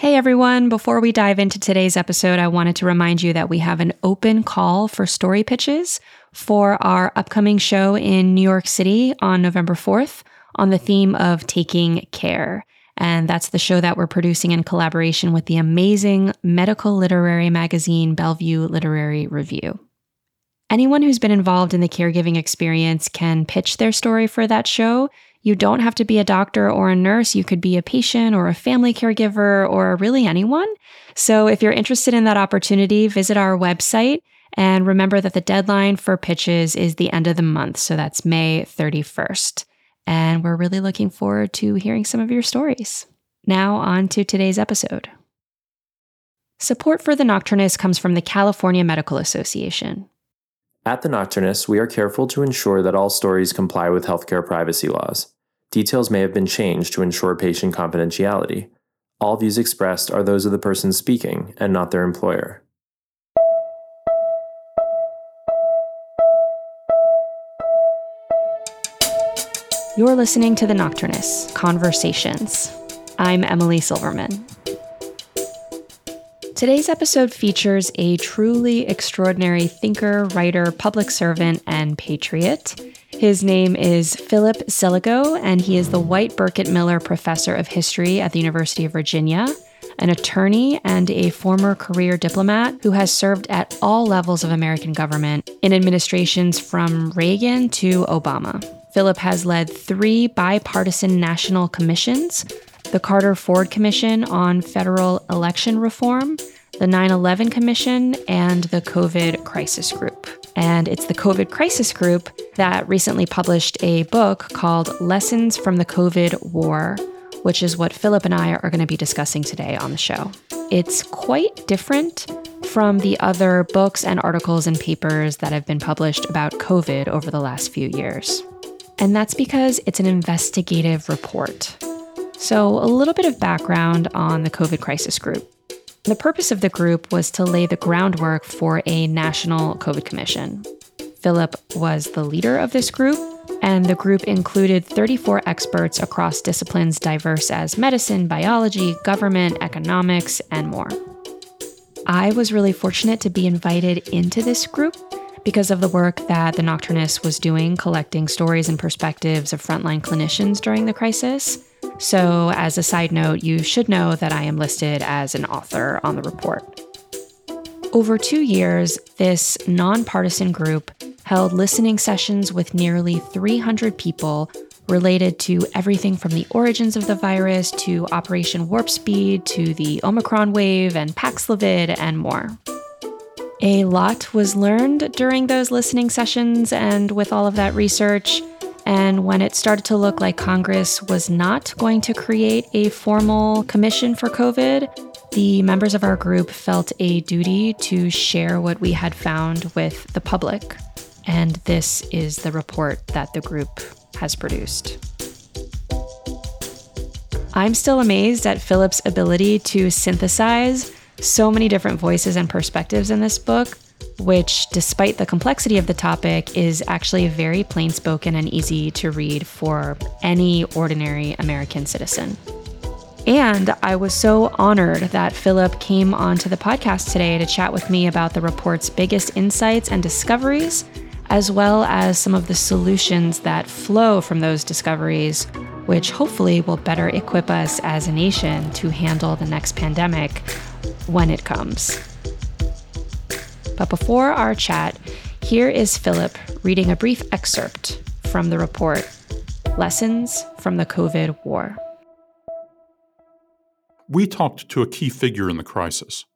Hey everyone, before we dive into today's episode, I wanted to remind you that we have an open call for story pitches for our upcoming show in New York City on November 4th on the theme of taking care. And that's the show that we're producing in collaboration with the amazing medical literary magazine Bellevue Literary Review. Anyone who's been involved in the caregiving experience can pitch their story for that show you don't have to be a doctor or a nurse. You could be a patient or a family caregiver or really anyone. So if you're interested in that opportunity, visit our website and remember that the deadline for pitches is the end of the month. So that's May 31st. And we're really looking forward to hearing some of your stories. Now, on to today's episode. Support for the Nocturnist comes from the California Medical Association. At the Nocturnist, we are careful to ensure that all stories comply with healthcare privacy laws. Details may have been changed to ensure patient confidentiality. All views expressed are those of the person speaking and not their employer. You're listening to The Nocturnist Conversations. I'm Emily Silverman. Today's episode features a truly extraordinary thinker, writer, public servant, and patriot. His name is Philip Zelikow, and he is the White Burkett Miller Professor of History at the University of Virginia, an attorney, and a former career diplomat who has served at all levels of American government in administrations from Reagan to Obama. Philip has led three bipartisan national commissions the Carter Ford Commission on Federal Election Reform, the 9 11 Commission, and the COVID Crisis Group. And it's the COVID Crisis Group that recently published a book called Lessons from the COVID War, which is what Philip and I are going to be discussing today on the show. It's quite different from the other books and articles and papers that have been published about COVID over the last few years. And that's because it's an investigative report. So, a little bit of background on the COVID crisis group. The purpose of the group was to lay the groundwork for a national COVID commission. Philip was the leader of this group, and the group included 34 experts across disciplines diverse as medicine, biology, government, economics, and more. I was really fortunate to be invited into this group because of the work that the Nocturnist was doing, collecting stories and perspectives of frontline clinicians during the crisis. So, as a side note, you should know that I am listed as an author on the report. Over two years, this nonpartisan group held listening sessions with nearly 300 people related to everything from the origins of the virus to Operation Warp Speed to the Omicron wave and Paxlovid and more. A lot was learned during those listening sessions, and with all of that research, and when it started to look like Congress was not going to create a formal commission for COVID, the members of our group felt a duty to share what we had found with the public. And this is the report that the group has produced. I'm still amazed at Philip's ability to synthesize so many different voices and perspectives in this book which, despite the complexity of the topic, is actually very plain spoken and easy to read for any ordinary American citizen. And I was so honored that Philip came onto the podcast today to chat with me about the report's biggest insights and discoveries, as well as some of the solutions that flow from those discoveries, which hopefully will better equip us as a nation to handle the next pandemic when it comes. But before our chat, here is Philip reading a brief excerpt from the report Lessons from the COVID War. We talked to a key figure in the crisis,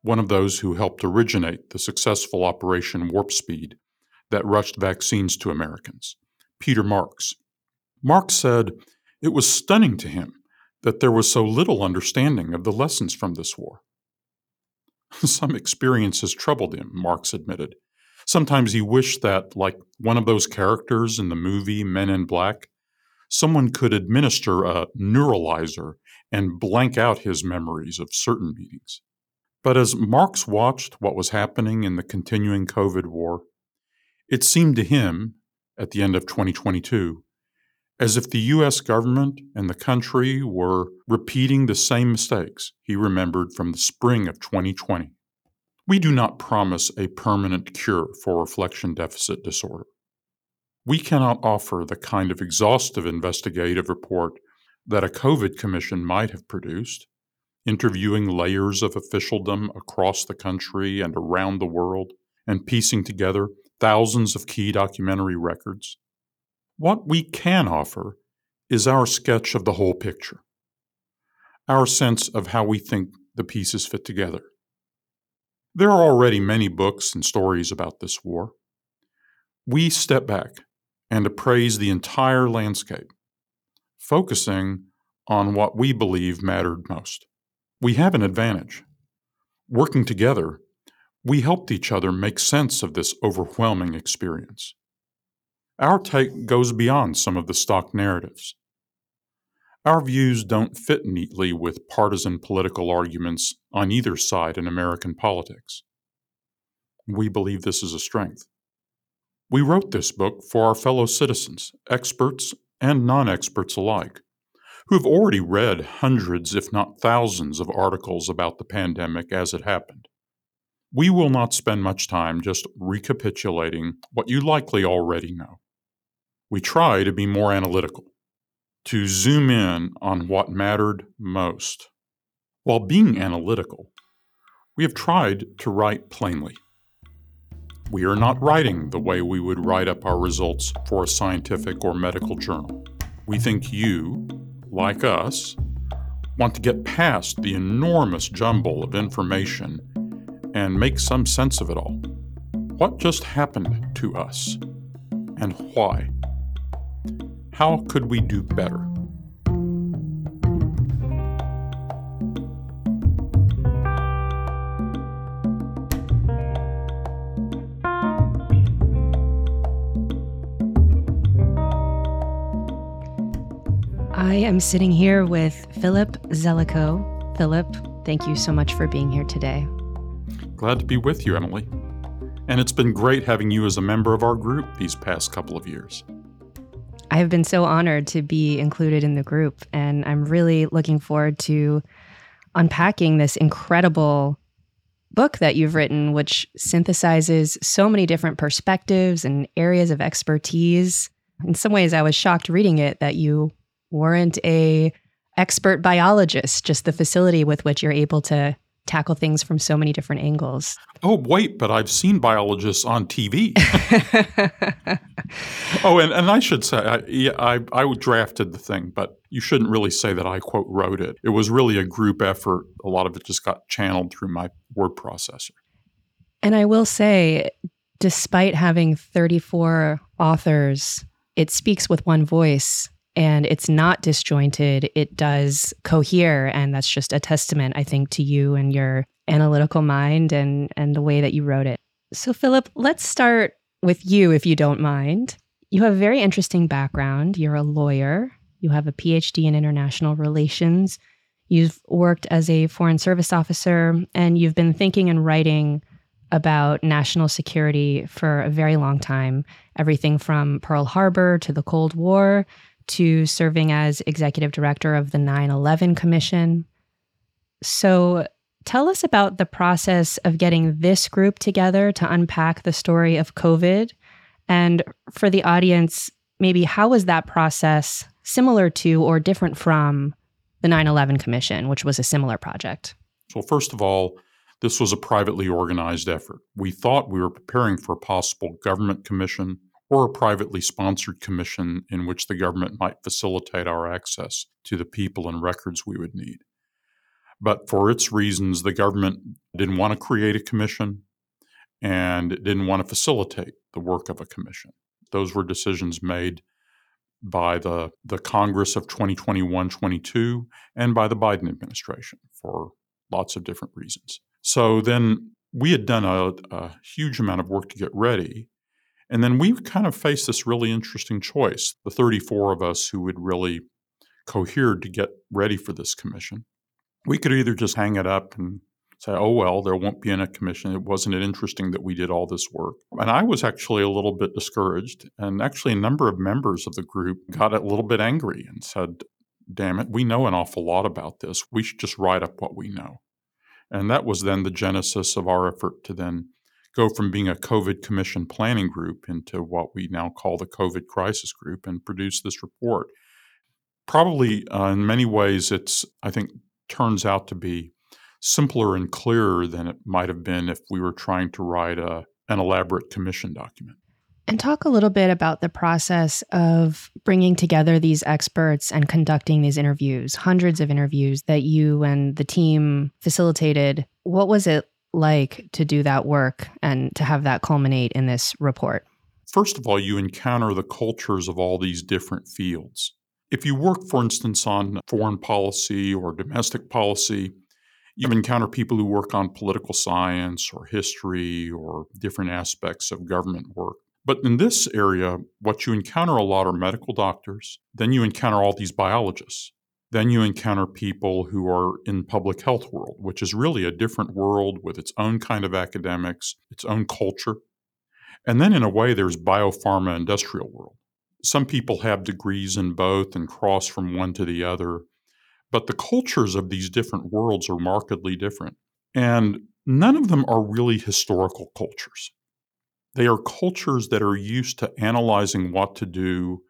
one of those who helped originate the successful Operation Warp Speed that rushed vaccines to Americans, Peter Marks. Marks said it was stunning to him that there was so little understanding of the lessons from this war. Some experiences troubled him, Marks admitted. Sometimes he wished that, like one of those characters in the movie Men in Black, someone could administer a neuralizer and blank out his memories of certain meetings. But as Marks watched what was happening in the continuing COVID war, it seemed to him, at the end of 2022, as if the U.S. government and the country were repeating the same mistakes he remembered from the spring of 2020. We do not promise a permanent cure for reflection deficit disorder. We cannot offer the kind of exhaustive investigative report that a COVID commission might have produced, interviewing layers of officialdom across the country and around the world, and piecing together thousands of key documentary records. What we can offer is our sketch of the whole picture, our sense of how we think the pieces fit together. There are already many books and stories about this war. We step back and appraise the entire landscape, focusing on what we believe mattered most. We have an advantage. Working together, we helped each other make sense of this overwhelming experience. Our take goes beyond some of the stock narratives. Our views don't fit neatly with partisan political arguments on either side in American politics. We believe this is a strength. We wrote this book for our fellow citizens, experts and non experts alike, who have already read hundreds, if not thousands, of articles about the pandemic as it happened. We will not spend much time just recapitulating what you likely already know we try to be more analytical, to zoom in on what mattered most. While being analytical, we have tried to write plainly. We are not writing the way we would write up our results for a scientific or medical journal. We think you, like us, want to get past the enormous jumble of information and make some sense of it all. What just happened to us? And why? How could we do better? I am sitting here with Philip Zelikow. Philip, thank you so much for being here today. Glad to be with you, Emily. And it's been great having you as a member of our group these past couple of years. I have been so honored to be included in the group, and I'm really looking forward to unpacking this incredible book that you've written, which synthesizes so many different perspectives and areas of expertise. In some ways, I was shocked reading it that you weren't a expert biologist, just the facility with which you're able to tackle things from so many different angles. Oh, wait, but I've seen biologists on TV. oh, and, and I should say, I, yeah, I, I drafted the thing, but you shouldn't really say that I, quote, wrote it. It was really a group effort. A lot of it just got channeled through my word processor. And I will say, despite having 34 authors, it speaks with one voice and it's not disjointed. It does cohere. And that's just a testament, I think, to you and your analytical mind and, and the way that you wrote it. So, Philip, let's start with you, if you don't mind. You have a very interesting background. You're a lawyer, you have a PhD in international relations, you've worked as a foreign service officer, and you've been thinking and writing about national security for a very long time everything from Pearl Harbor to the Cold War to serving as executive director of the 9 11 Commission. So, tell us about the process of getting this group together to unpack the story of COVID. And for the audience, maybe how was that process similar to or different from the 9 11 Commission, which was a similar project? So, first of all, this was a privately organized effort. We thought we were preparing for a possible government commission or a privately sponsored commission in which the government might facilitate our access to the people and records we would need. But for its reasons, the government didn't want to create a commission and didn't want to facilitate the work of a commission. Those were decisions made by the, the Congress of 2021 22 and by the Biden administration for lots of different reasons. So then we had done a, a huge amount of work to get ready and then we kind of faced this really interesting choice the 34 of us who had really cohered to get ready for this commission. We could either just hang it up and say, oh, well, there won't be a commission. It wasn't it interesting that we did all this work. And I was actually a little bit discouraged. And actually, a number of members of the group got a little bit angry and said, damn it, we know an awful lot about this. We should just write up what we know. And that was then the genesis of our effort to then go from being a COVID commission planning group into what we now call the COVID crisis group and produce this report. Probably uh, in many ways, it's, I think, turns out to be simpler and clearer than it might have been if we were trying to write a, an elaborate commission document. And talk a little bit about the process of bringing together these experts and conducting these interviews, hundreds of interviews that you and the team facilitated. What was it like to do that work and to have that culminate in this report? First of all, you encounter the cultures of all these different fields. If you work, for instance, on foreign policy or domestic policy, you encounter people who work on political science or history or different aspects of government work. But in this area, what you encounter a lot are medical doctors. Then you encounter all these biologists. Then you encounter people who are in public health world, which is really a different world with its own kind of academics, its own culture. And then in a way, there's biopharma industrial world. Some people have degrees in both and cross from one to the other. But the cultures of these different worlds are markedly different. And none of them are really historical cultures. They are cultures that are used to analyzing what to do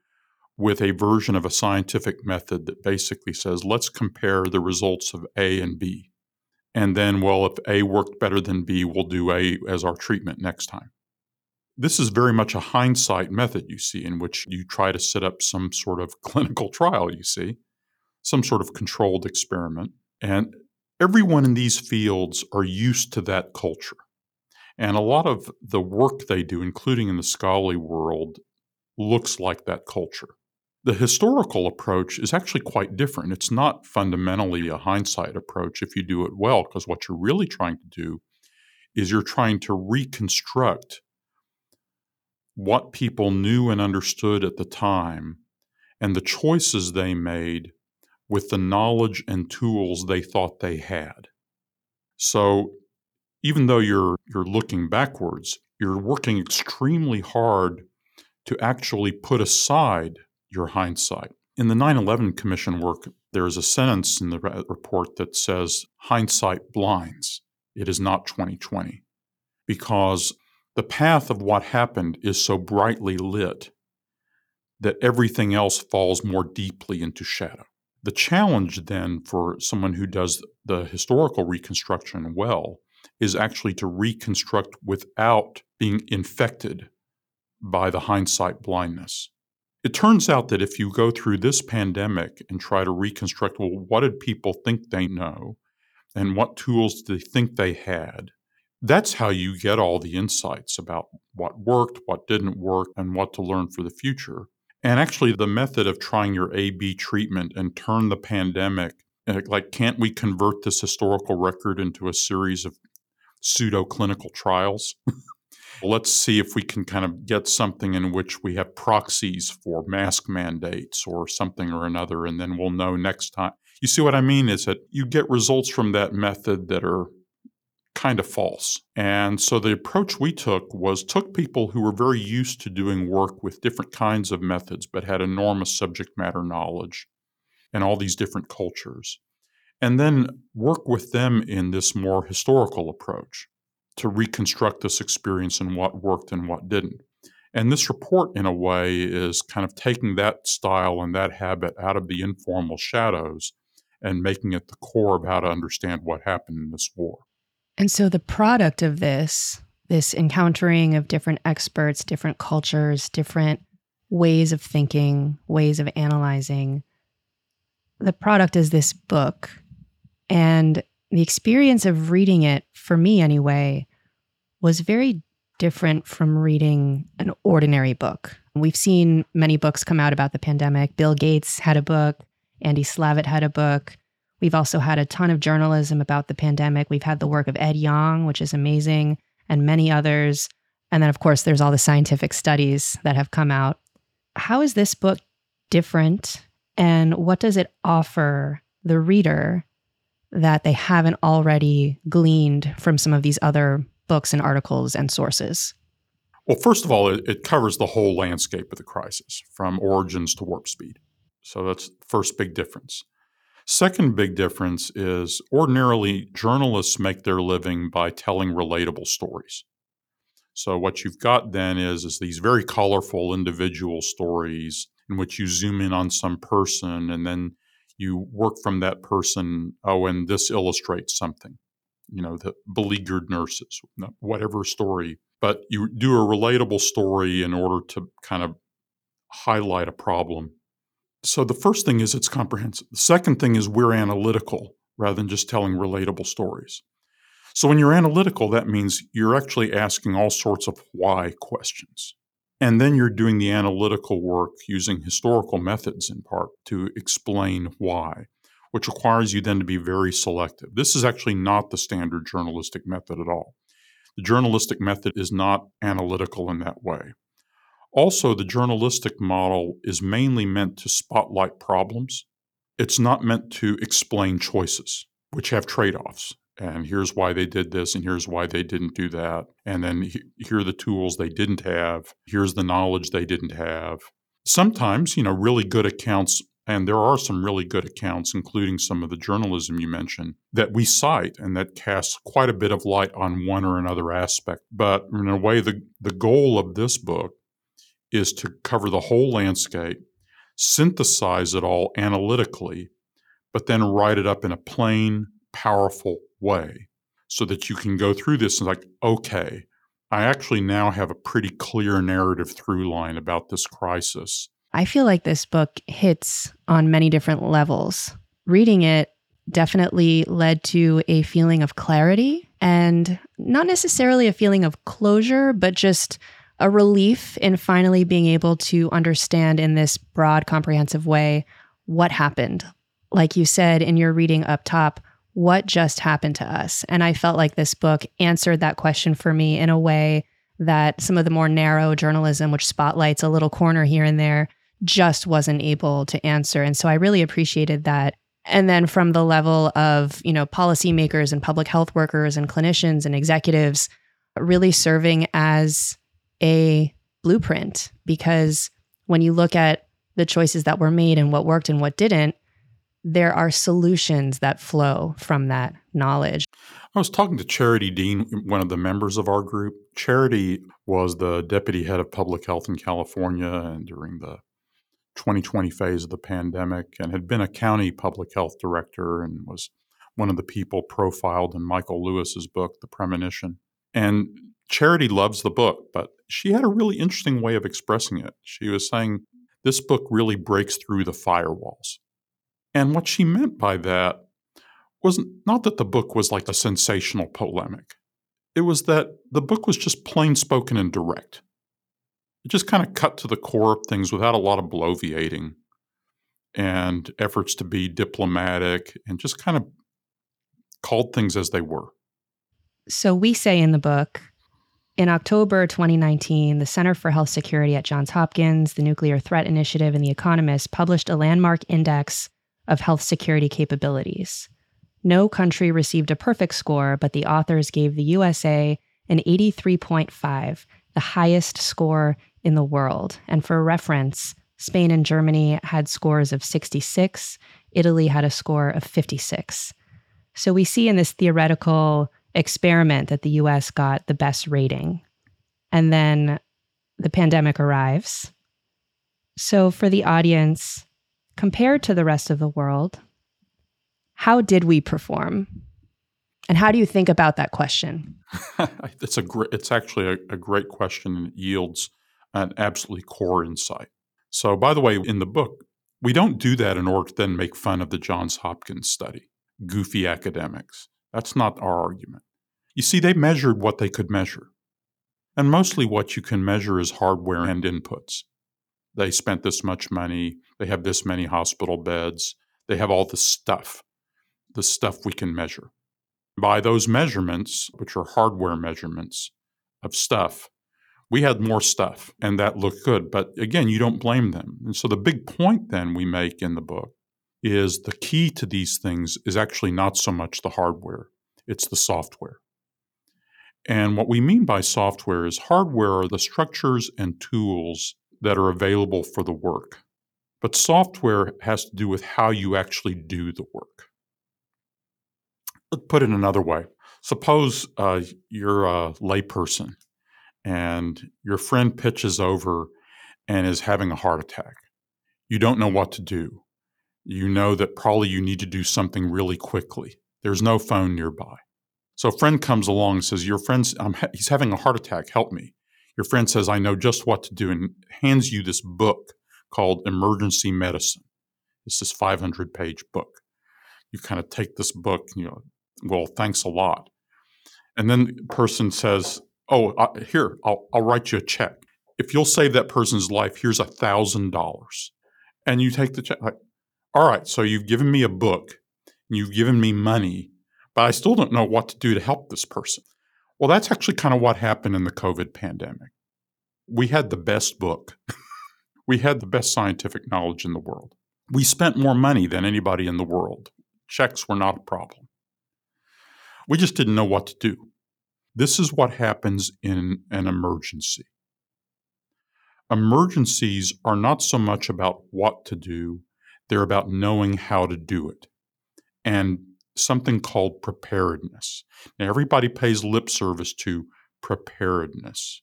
with a version of a scientific method that basically says, let's compare the results of A and B. And then, well, if A worked better than B, we'll do A as our treatment next time. This is very much a hindsight method, you see, in which you try to set up some sort of clinical trial, you see, some sort of controlled experiment. And everyone in these fields are used to that culture. And a lot of the work they do, including in the scholarly world, looks like that culture. The historical approach is actually quite different. It's not fundamentally a hindsight approach if you do it well, because what you're really trying to do is you're trying to reconstruct what people knew and understood at the time and the choices they made with the knowledge and tools they thought they had. So even though you're you're looking backwards, you're working extremely hard to actually put aside your hindsight. In the 9/11 commission work, there is a sentence in the report that says hindsight blinds. It is not 2020 because the path of what happened is so brightly lit that everything else falls more deeply into shadow. The challenge then for someone who does the historical reconstruction well is actually to reconstruct without being infected by the hindsight blindness. It turns out that if you go through this pandemic and try to reconstruct, well, what did people think they know? And what tools did they think they had? That's how you get all the insights about what worked, what didn't work, and what to learn for the future. And actually, the method of trying your A B treatment and turn the pandemic, eh, like, can't we convert this historical record into a series of pseudo clinical trials? Let's see if we can kind of get something in which we have proxies for mask mandates or something or another, and then we'll know next time. You see what I mean? Is that you get results from that method that are kind of false. And so the approach we took was took people who were very used to doing work with different kinds of methods but had enormous subject matter knowledge and all these different cultures and then work with them in this more historical approach to reconstruct this experience and what worked and what didn't. And this report, in a way, is kind of taking that style and that habit out of the informal shadows and making it the core of how to understand what happened in this war. And so the product of this, this encountering of different experts, different cultures, different ways of thinking, ways of analyzing, the product is this book. And the experience of reading it, for me anyway, was very different from reading an ordinary book. We've seen many books come out about the pandemic. Bill Gates had a book, Andy Slavitt had a book. We've also had a ton of journalism about the pandemic. We've had the work of Ed Yong, which is amazing, and many others. And then, of course, there's all the scientific studies that have come out. How is this book different? And what does it offer the reader that they haven't already gleaned from some of these other books and articles and sources? Well, first of all, it, it covers the whole landscape of the crisis from origins to warp speed. So that's first big difference. Second big difference is ordinarily journalists make their living by telling relatable stories. So what you've got then is is these very colorful individual stories in which you zoom in on some person and then you work from that person. Oh, and this illustrates something. You know, the beleaguered nurses, whatever story. But you do a relatable story in order to kind of highlight a problem so the first thing is it's comprehensive. The second thing is we're analytical rather than just telling relatable stories. So when you're analytical, that means you're actually asking all sorts of why questions. And then you're doing the analytical work using historical methods in part to explain why, which requires you then to be very selective. This is actually not the standard journalistic method at all. The journalistic method is not analytical in that way. Also, the journalistic model is mainly meant to spotlight problems. It's not meant to explain choices, which have trade offs. And here's why they did this, and here's why they didn't do that. And then here are the tools they didn't have. Here's the knowledge they didn't have. Sometimes, you know, really good accounts, and there are some really good accounts, including some of the journalism you mentioned, that we cite and that casts quite a bit of light on one or another aspect. But in a way, the, the goal of this book is to cover the whole landscape, synthesize it all analytically, but then write it up in a plain, powerful way so that you can go through this and like, okay, I actually now have a pretty clear narrative through line about this crisis. I feel like this book hits on many different levels. Reading it definitely led to a feeling of clarity and not necessarily a feeling of closure, but just a relief in finally being able to understand in this broad, comprehensive way what happened. Like you said in your reading up top, what just happened to us? And I felt like this book answered that question for me in a way that some of the more narrow journalism, which spotlights a little corner here and there, just wasn't able to answer. And so I really appreciated that. And then from the level of, you know, policymakers and public health workers and clinicians and executives really serving as a blueprint because when you look at the choices that were made and what worked and what didn't, there are solutions that flow from that knowledge. I was talking to Charity Dean, one of the members of our group. Charity was the deputy head of public health in California and during the 2020 phase of the pandemic and had been a county public health director and was one of the people profiled in Michael Lewis's book, The Premonition. And Charity loves the book, but she had a really interesting way of expressing it. She was saying, This book really breaks through the firewalls. And what she meant by that was not that the book was like a sensational polemic, it was that the book was just plain spoken and direct. It just kind of cut to the core of things without a lot of bloviating and efforts to be diplomatic and just kind of called things as they were. So we say in the book in October 2019, the Center for Health Security at Johns Hopkins, the Nuclear Threat Initiative, and The Economist published a landmark index of health security capabilities. No country received a perfect score, but the authors gave the USA an 83.5, the highest score in the world. And for reference, Spain and Germany had scores of 66, Italy had a score of 56. So we see in this theoretical experiment that the US got the best rating. And then the pandemic arrives. So, for the audience, compared to the rest of the world, how did we perform? And how do you think about that question? it's a it's actually a, a great question and it yields an absolutely core insight. So, by the way, in the book, we don't do that in order to then make fun of the Johns Hopkins study, goofy academics. That's not our argument. You see, they measured what they could measure. And mostly what you can measure is hardware and inputs. They spent this much money, they have this many hospital beds, they have all the stuff, the stuff we can measure. By those measurements, which are hardware measurements of stuff, we had more stuff and that looked good. But again, you don't blame them. And so the big point then we make in the book is the key to these things is actually not so much the hardware, it's the software. And what we mean by software is hardware are the structures and tools that are available for the work. But software has to do with how you actually do the work. Let's put it another way. Suppose uh, you're a layperson and your friend pitches over and is having a heart attack. You don't know what to do. You know that probably you need to do something really quickly. There's no phone nearby. So a friend comes along and says, "Your friend's ha- he's having a heart attack. Help me." Your friend says, "I know just what to do," and hands you this book called Emergency Medicine. It's this 500 page book. You kind of take this book, you know, well, thanks a lot. And then the person says, oh, uh, here, I'll, I'll write you a check. If you'll save that person's life, here's a thousand dollars. And you take the check. Like, all right, so you've given me a book, and you've given me money, but I still don't know what to do to help this person. Well, that's actually kind of what happened in the COVID pandemic. We had the best book. we had the best scientific knowledge in the world. We spent more money than anybody in the world. Checks were not a problem. We just didn't know what to do. This is what happens in an emergency. Emergencies are not so much about what to do, they're about knowing how to do it. And something called preparedness. Now, everybody pays lip service to preparedness.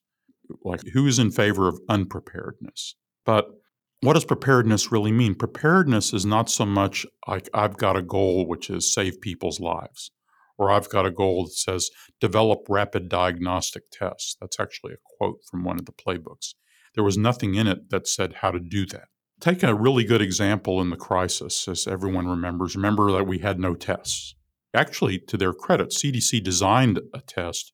Like, who is in favor of unpreparedness? But what does preparedness really mean? Preparedness is not so much like I've got a goal which is save people's lives or I've got a goal that says develop rapid diagnostic tests. That's actually a quote from one of the playbooks. There was nothing in it that said how to do that. Take a really good example in the crisis, as everyone remembers. Remember that we had no tests. Actually, to their credit, CDC designed a test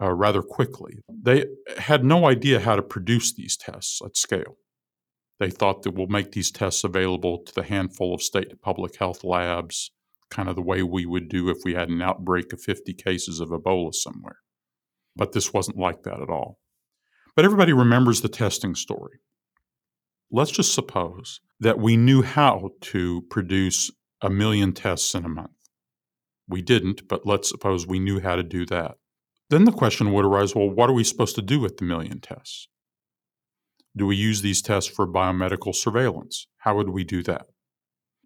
uh, rather quickly. They had no idea how to produce these tests at scale. They thought that we'll make these tests available to the handful of state public health labs kind of the way we would do if we had an outbreak of 50 cases of Ebola somewhere. But this wasn't like that at all. But everybody remembers the testing story. Let's just suppose that we knew how to produce a million tests in a month. We didn't, but let's suppose we knew how to do that. Then the question would arise well, what are we supposed to do with the million tests? Do we use these tests for biomedical surveillance? How would we do that?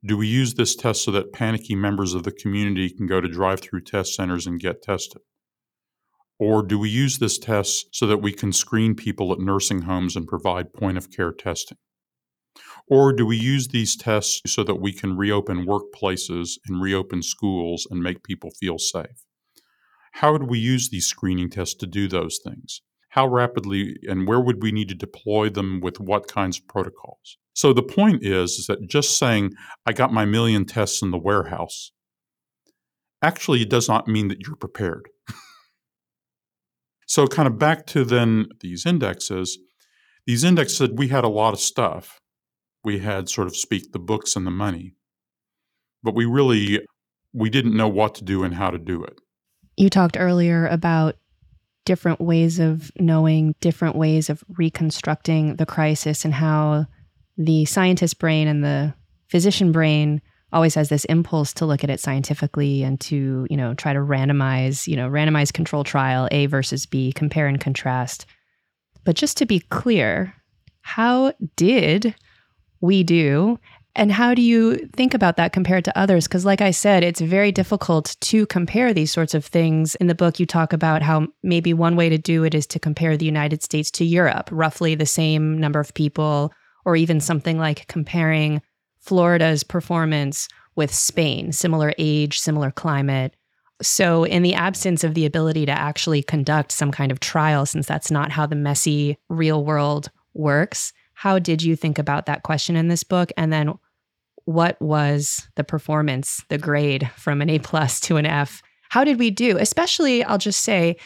Do we use this test so that panicky members of the community can go to drive through test centers and get tested? Or do we use this test so that we can screen people at nursing homes and provide point of care testing? Or do we use these tests so that we can reopen workplaces and reopen schools and make people feel safe? How would we use these screening tests to do those things? How rapidly and where would we need to deploy them with what kinds of protocols? So the point is, is that just saying, I got my million tests in the warehouse, actually it does not mean that you're prepared. so, kind of back to then these indexes, these indexes said we had a lot of stuff. We had, sort of speak, the books and the money, but we really we didn't know what to do and how to do it. You talked earlier about different ways of knowing, different ways of reconstructing the crisis, and how the scientist brain and the physician brain always has this impulse to look at it scientifically and to you know try to randomize you know randomize control trial a versus b compare and contrast but just to be clear how did we do and how do you think about that compared to others? Because, like I said, it's very difficult to compare these sorts of things. In the book, you talk about how maybe one way to do it is to compare the United States to Europe, roughly the same number of people, or even something like comparing Florida's performance with Spain, similar age, similar climate. So, in the absence of the ability to actually conduct some kind of trial, since that's not how the messy real world works, how did you think about that question in this book? And then what was the performance, the grade from an A plus to an F? How did we do? Especially, I'll just say,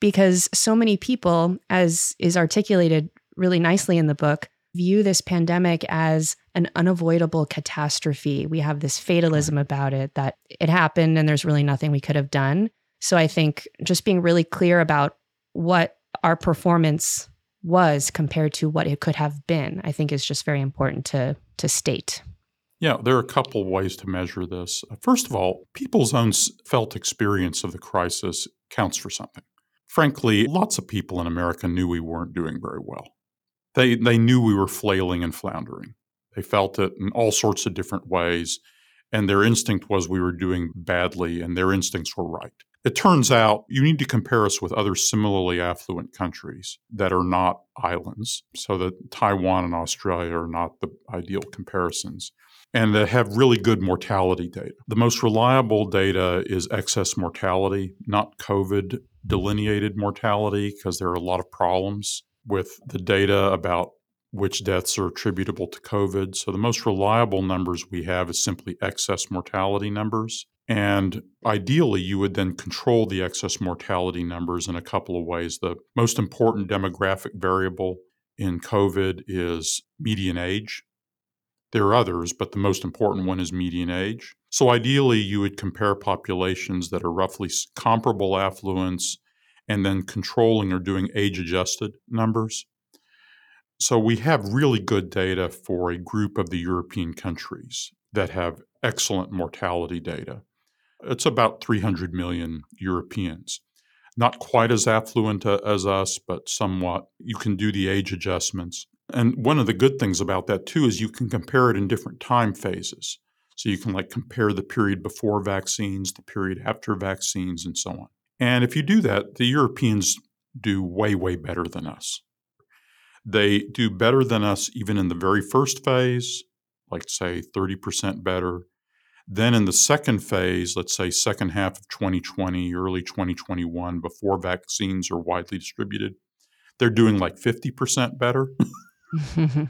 because so many people, as is articulated really nicely in the book, view this pandemic as an unavoidable catastrophe. We have this fatalism about it that it happened and there's really nothing we could have done. So I think just being really clear about what our performance was compared to what it could have been, I think is just very important to to state. Yeah, there are a couple ways to measure this. First of all, people's own felt experience of the crisis counts for something. Frankly, lots of people in America knew we weren't doing very well. They, they knew we were flailing and floundering. They felt it in all sorts of different ways, and their instinct was we were doing badly, and their instincts were right. It turns out you need to compare us with other similarly affluent countries that are not islands, so that Taiwan and Australia are not the ideal comparisons and that have really good mortality data. The most reliable data is excess mortality, not COVID delineated mortality, because there are a lot of problems with the data about which deaths are attributable to COVID. So the most reliable numbers we have is simply excess mortality numbers. And ideally, you would then control the excess mortality numbers in a couple of ways. The most important demographic variable in COVID is median age. There are others, but the most important one is median age. So ideally, you would compare populations that are roughly comparable affluence and then controlling or doing age adjusted numbers. So we have really good data for a group of the European countries that have excellent mortality data. It's about 300 million Europeans. Not quite as affluent uh, as us, but somewhat. You can do the age adjustments. And one of the good things about that too is you can compare it in different time phases. So you can like compare the period before vaccines, the period after vaccines, and so on. And if you do that, the Europeans do way, way better than us. They do better than us even in the very first phase, like say 30% better. Then in the second phase, let's say second half of 2020, early 2021, before vaccines are widely distributed, they're doing like 50% better.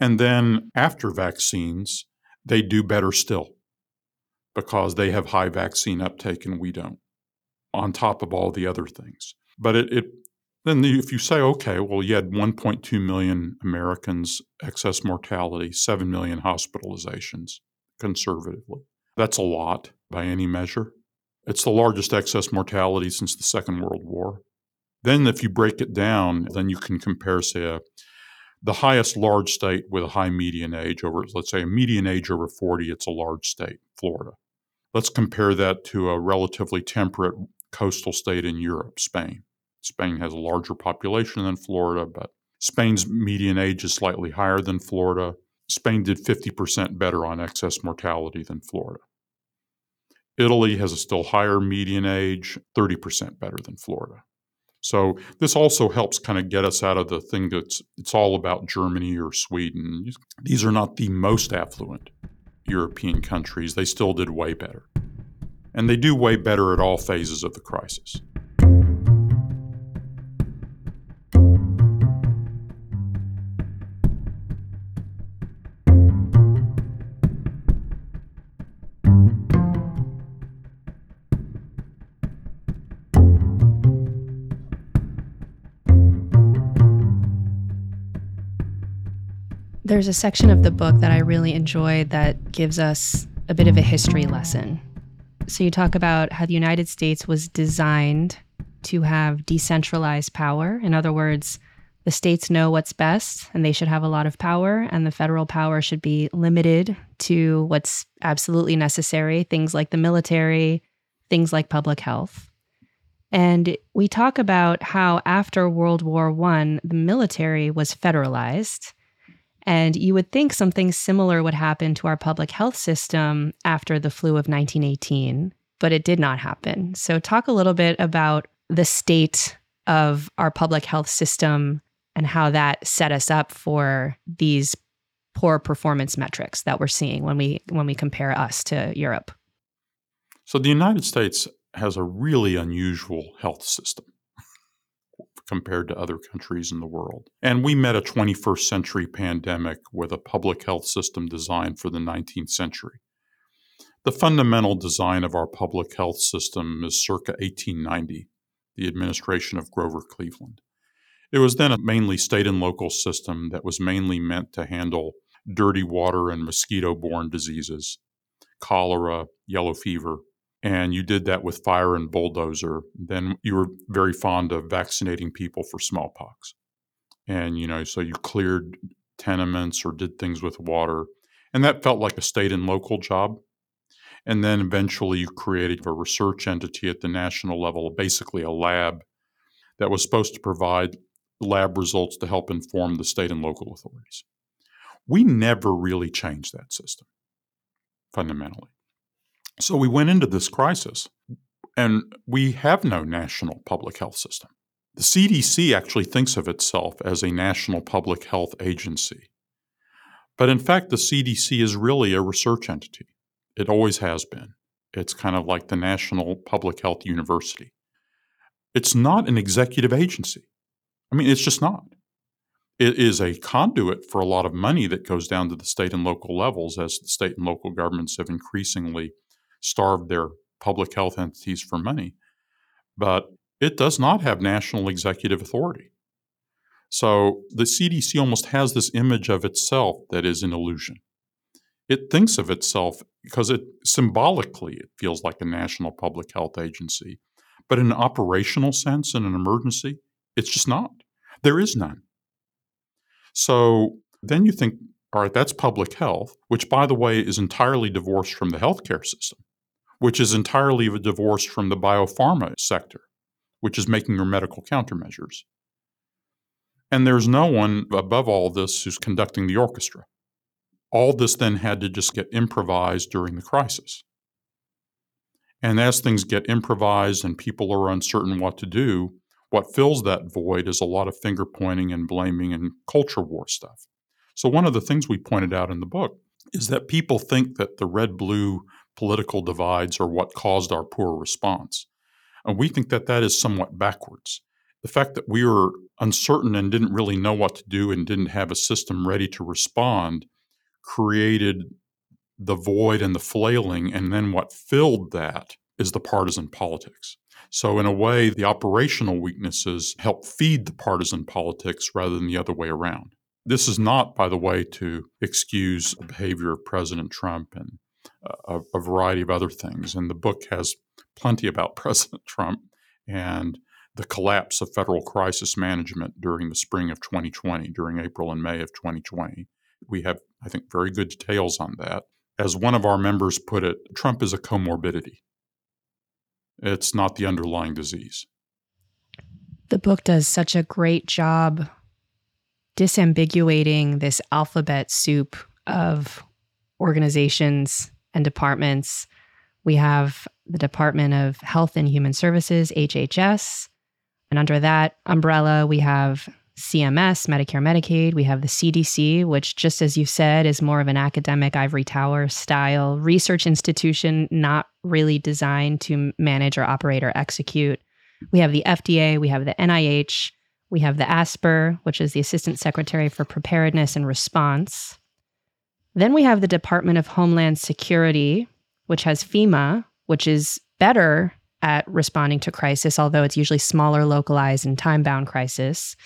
and then after vaccines, they do better still because they have high vaccine uptake and we don't, on top of all the other things. But it, it then if you say, okay, well, you had 1.2 million Americans excess mortality, 7 million hospitalizations conservatively. That's a lot by any measure. It's the largest excess mortality since the Second World War. Then, if you break it down, then you can compare, say, a the highest large state with a high median age over, let's say a median age over 40, it's a large state, Florida. Let's compare that to a relatively temperate coastal state in Europe, Spain. Spain has a larger population than Florida, but Spain's median age is slightly higher than Florida. Spain did 50% better on excess mortality than Florida. Italy has a still higher median age, 30% better than Florida. So this also helps kind of get us out of the thing that's it's all about Germany or Sweden. These are not the most affluent European countries. They still did way better. And they do way better at all phases of the crisis. There's a section of the book that I really enjoyed that gives us a bit of a history lesson. So you talk about how the United States was designed to have decentralized power. In other words, the states know what's best and they should have a lot of power, and the federal power should be limited to what's absolutely necessary, things like the military, things like public health. And we talk about how after World War I, the military was federalized and you would think something similar would happen to our public health system after the flu of 1918, but it did not happen. So, talk a little bit about the state of our public health system and how that set us up for these poor performance metrics that we're seeing when we when we compare us to Europe. So the United States has a really unusual health system compared to other countries in the world. And we met a 21st century pandemic with a public health system designed for the 19th century. The fundamental design of our public health system is circa 1890, the administration of Grover Cleveland. It was then a mainly state and local system that was mainly meant to handle dirty water and mosquito borne diseases, cholera, yellow fever, and you did that with fire and bulldozer, then you were very fond of vaccinating people for smallpox. And, you know, so you cleared tenements or did things with water. And that felt like a state and local job. And then eventually you created a research entity at the national level, basically a lab that was supposed to provide lab results to help inform the state and local authorities. We never really changed that system fundamentally. So we went into this crisis and we have no national public health system. The CDC actually thinks of itself as a national public health agency. But in fact, the CDC is really a research entity. It always has been. It's kind of like the National Public Health University. It's not an executive agency. I mean, it's just not. It is a conduit for a lot of money that goes down to the state and local levels as the state and local governments have increasingly starved their public health entities for money. But it does not have national executive authority. So the CDC almost has this image of itself that is an illusion. It thinks of itself because it symbolically it feels like a national public health agency, but in an operational sense, in an emergency, it's just not. There is none. So then you think, all right, that's public health, which, by the way, is entirely divorced from the healthcare system, which is entirely divorced from the biopharma sector, which is making your medical countermeasures. And there's no one above all this who's conducting the orchestra. All this then had to just get improvised during the crisis. And as things get improvised and people are uncertain what to do, what fills that void is a lot of finger pointing and blaming and culture war stuff. So, one of the things we pointed out in the book is that people think that the red blue political divides are what caused our poor response. And we think that that is somewhat backwards. The fact that we were uncertain and didn't really know what to do and didn't have a system ready to respond created the void and the flailing. And then what filled that is the partisan politics. So, in a way, the operational weaknesses help feed the partisan politics rather than the other way around. This is not, by the way, to excuse the behavior of President Trump and a, a variety of other things. And the book has plenty about President Trump and the collapse of federal crisis management during the spring of 2020, during April and May of 2020. We have, I think, very good details on that. As one of our members put it, Trump is a comorbidity. It's not the underlying disease. The book does such a great job disambiguating this alphabet soup of organizations and departments. We have the Department of Health and Human Services, HHS. And under that umbrella, we have CMS, Medicare, Medicaid. We have the CDC, which, just as you said, is more of an academic ivory tower style research institution, not really designed to manage or operate or execute. We have the FDA, we have the NIH, we have the ASPR, which is the Assistant Secretary for Preparedness and Response. Then we have the Department of Homeland Security, which has FEMA, which is better at responding to crisis, although it's usually smaller, localized, and time bound crisis.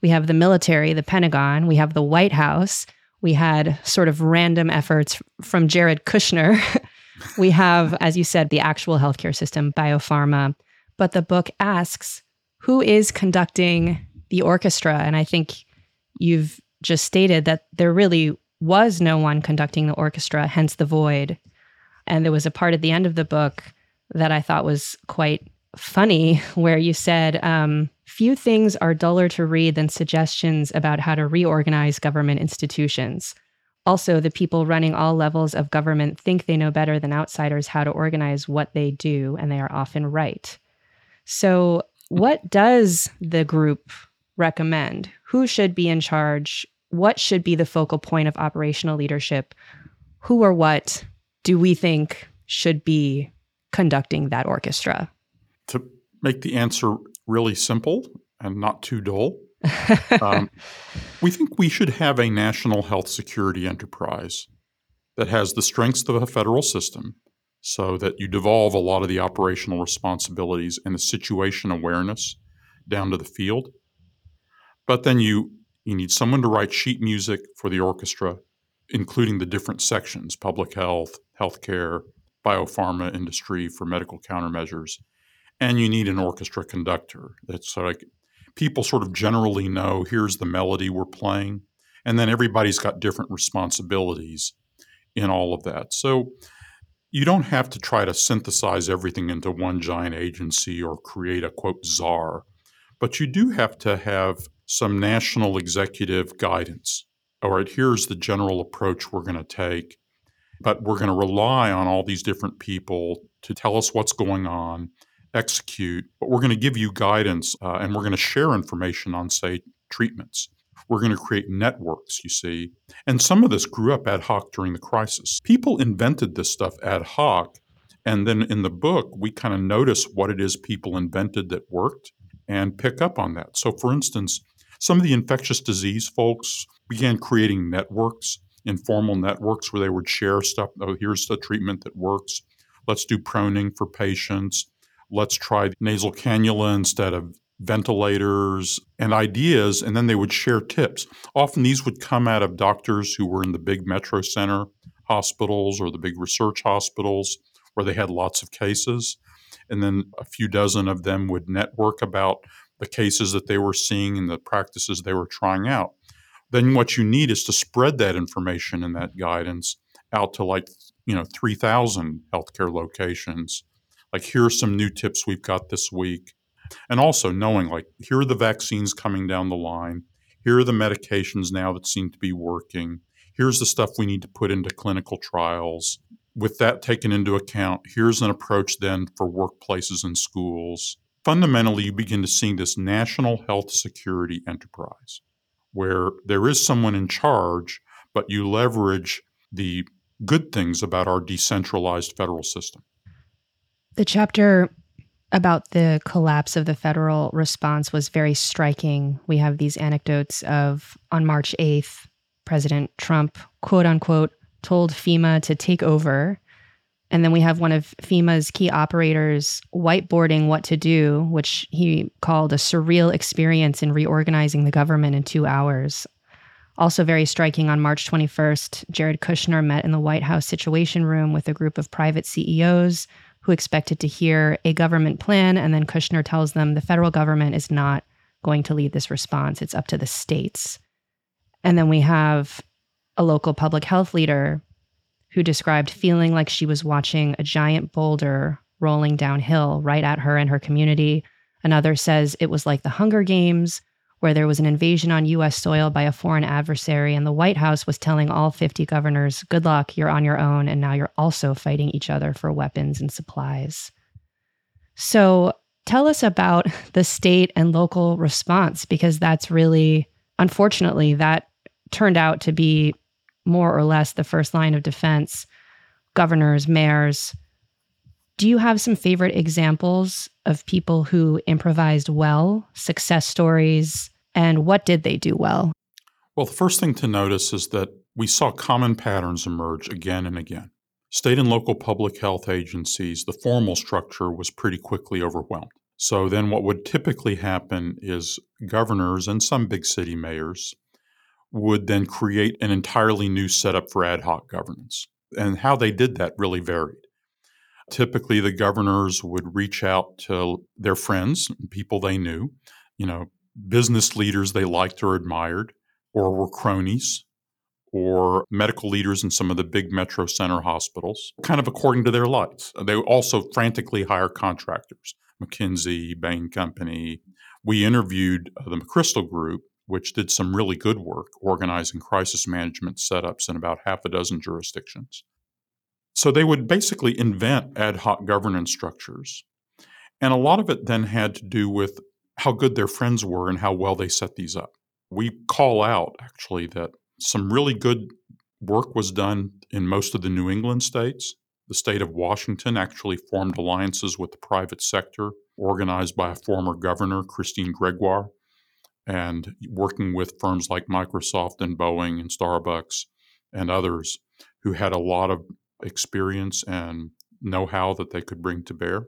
We have the military, the Pentagon, we have the White House. We had sort of random efforts from Jared Kushner. we have, as you said, the actual healthcare system, biopharma. But the book asks who is conducting the orchestra? And I think you've just stated that there really was no one conducting the orchestra, hence the void. And there was a part at the end of the book that I thought was quite funny, where you said, um, Few things are duller to read than suggestions about how to reorganize government institutions. Also, the people running all levels of government think they know better than outsiders how to organize what they do, and they are often right. So, what does the group recommend? Who should be in charge? What should be the focal point of operational leadership? Who or what do we think should be conducting that orchestra? To make the answer really simple and not too dull, um, we think we should have a national health security enterprise that has the strengths of a federal system so that you devolve a lot of the operational responsibilities and the situation awareness down to the field. But then you you need someone to write sheet music for the orchestra, including the different sections public health, healthcare, biopharma industry for medical countermeasures. And you need an orchestra conductor. That's like people sort of generally know here's the melody we're playing. And then everybody's got different responsibilities in all of that. So you don't have to try to synthesize everything into one giant agency or create a quote czar, but you do have to have some national executive guidance. All right, here's the general approach we're going to take, but we're going to rely on all these different people to tell us what's going on, execute, but we're going to give you guidance uh, and we're going to share information on, say, treatments. We're going to create networks, you see. And some of this grew up ad hoc during the crisis. People invented this stuff ad hoc. And then in the book, we kind of notice what it is people invented that worked and pick up on that. So, for instance, some of the infectious disease folks began creating networks, informal networks where they would share stuff. Oh, here's the treatment that works. Let's do proning for patients. Let's try nasal cannula instead of ventilators and ideas, and then they would share tips. Often these would come out of doctors who were in the big metro center hospitals or the big research hospitals where they had lots of cases. And then a few dozen of them would network about the cases that they were seeing and the practices they were trying out. Then what you need is to spread that information and that guidance out to like, you know, 3,000 healthcare locations. Like, here are some new tips we've got this week and also knowing like here are the vaccines coming down the line here are the medications now that seem to be working here's the stuff we need to put into clinical trials with that taken into account here's an approach then for workplaces and schools fundamentally you begin to see this national health security enterprise where there is someone in charge but you leverage the good things about our decentralized federal system the chapter about the collapse of the federal response was very striking. We have these anecdotes of on March 8th, President Trump, quote unquote, told FEMA to take over. And then we have one of FEMA's key operators whiteboarding what to do, which he called a surreal experience in reorganizing the government in two hours. Also, very striking on March 21st, Jared Kushner met in the White House Situation Room with a group of private CEOs who expected to hear a government plan. And then Kushner tells them the federal government is not going to lead this response, it's up to the states. And then we have a local public health leader who described feeling like she was watching a giant boulder rolling downhill right at her and her community. Another says it was like the Hunger Games, where there was an invasion on U.S. soil by a foreign adversary, and the White House was telling all 50 governors, good luck, you're on your own, and now you're also fighting each other for weapons and supplies. So tell us about the state and local response, because that's really, unfortunately, that turned out to be more or less the first line of defense. Governors, mayors. Do you have some favorite examples of people who improvised well, success stories, and what did they do well? Well, the first thing to notice is that we saw common patterns emerge again and again. State and local public health agencies, the formal structure was pretty quickly overwhelmed. So then, what would typically happen is governors and some big city mayors would then create an entirely new setup for ad hoc governance. And how they did that really varied. Typically, the governors would reach out to their friends, people they knew, you know, business leaders they liked or admired, or were cronies, or medical leaders in some of the big metro center hospitals, kind of according to their lights. They also frantically hire contractors, McKinsey, Bain Company. We interviewed uh, the McChrystal Group, which did some really good work organizing crisis management setups in about half a dozen jurisdictions. So they would basically invent ad hoc governance structures. And a lot of it then had to do with how good their friends were and how well they set these up. We call out actually that some really good work was done in most of the New England states. The state of Washington actually formed alliances with the private sector, organized by a former governor, Christine Gregoire, and working with firms like Microsoft and Boeing and Starbucks and others who had a lot of experience and know how that they could bring to bear.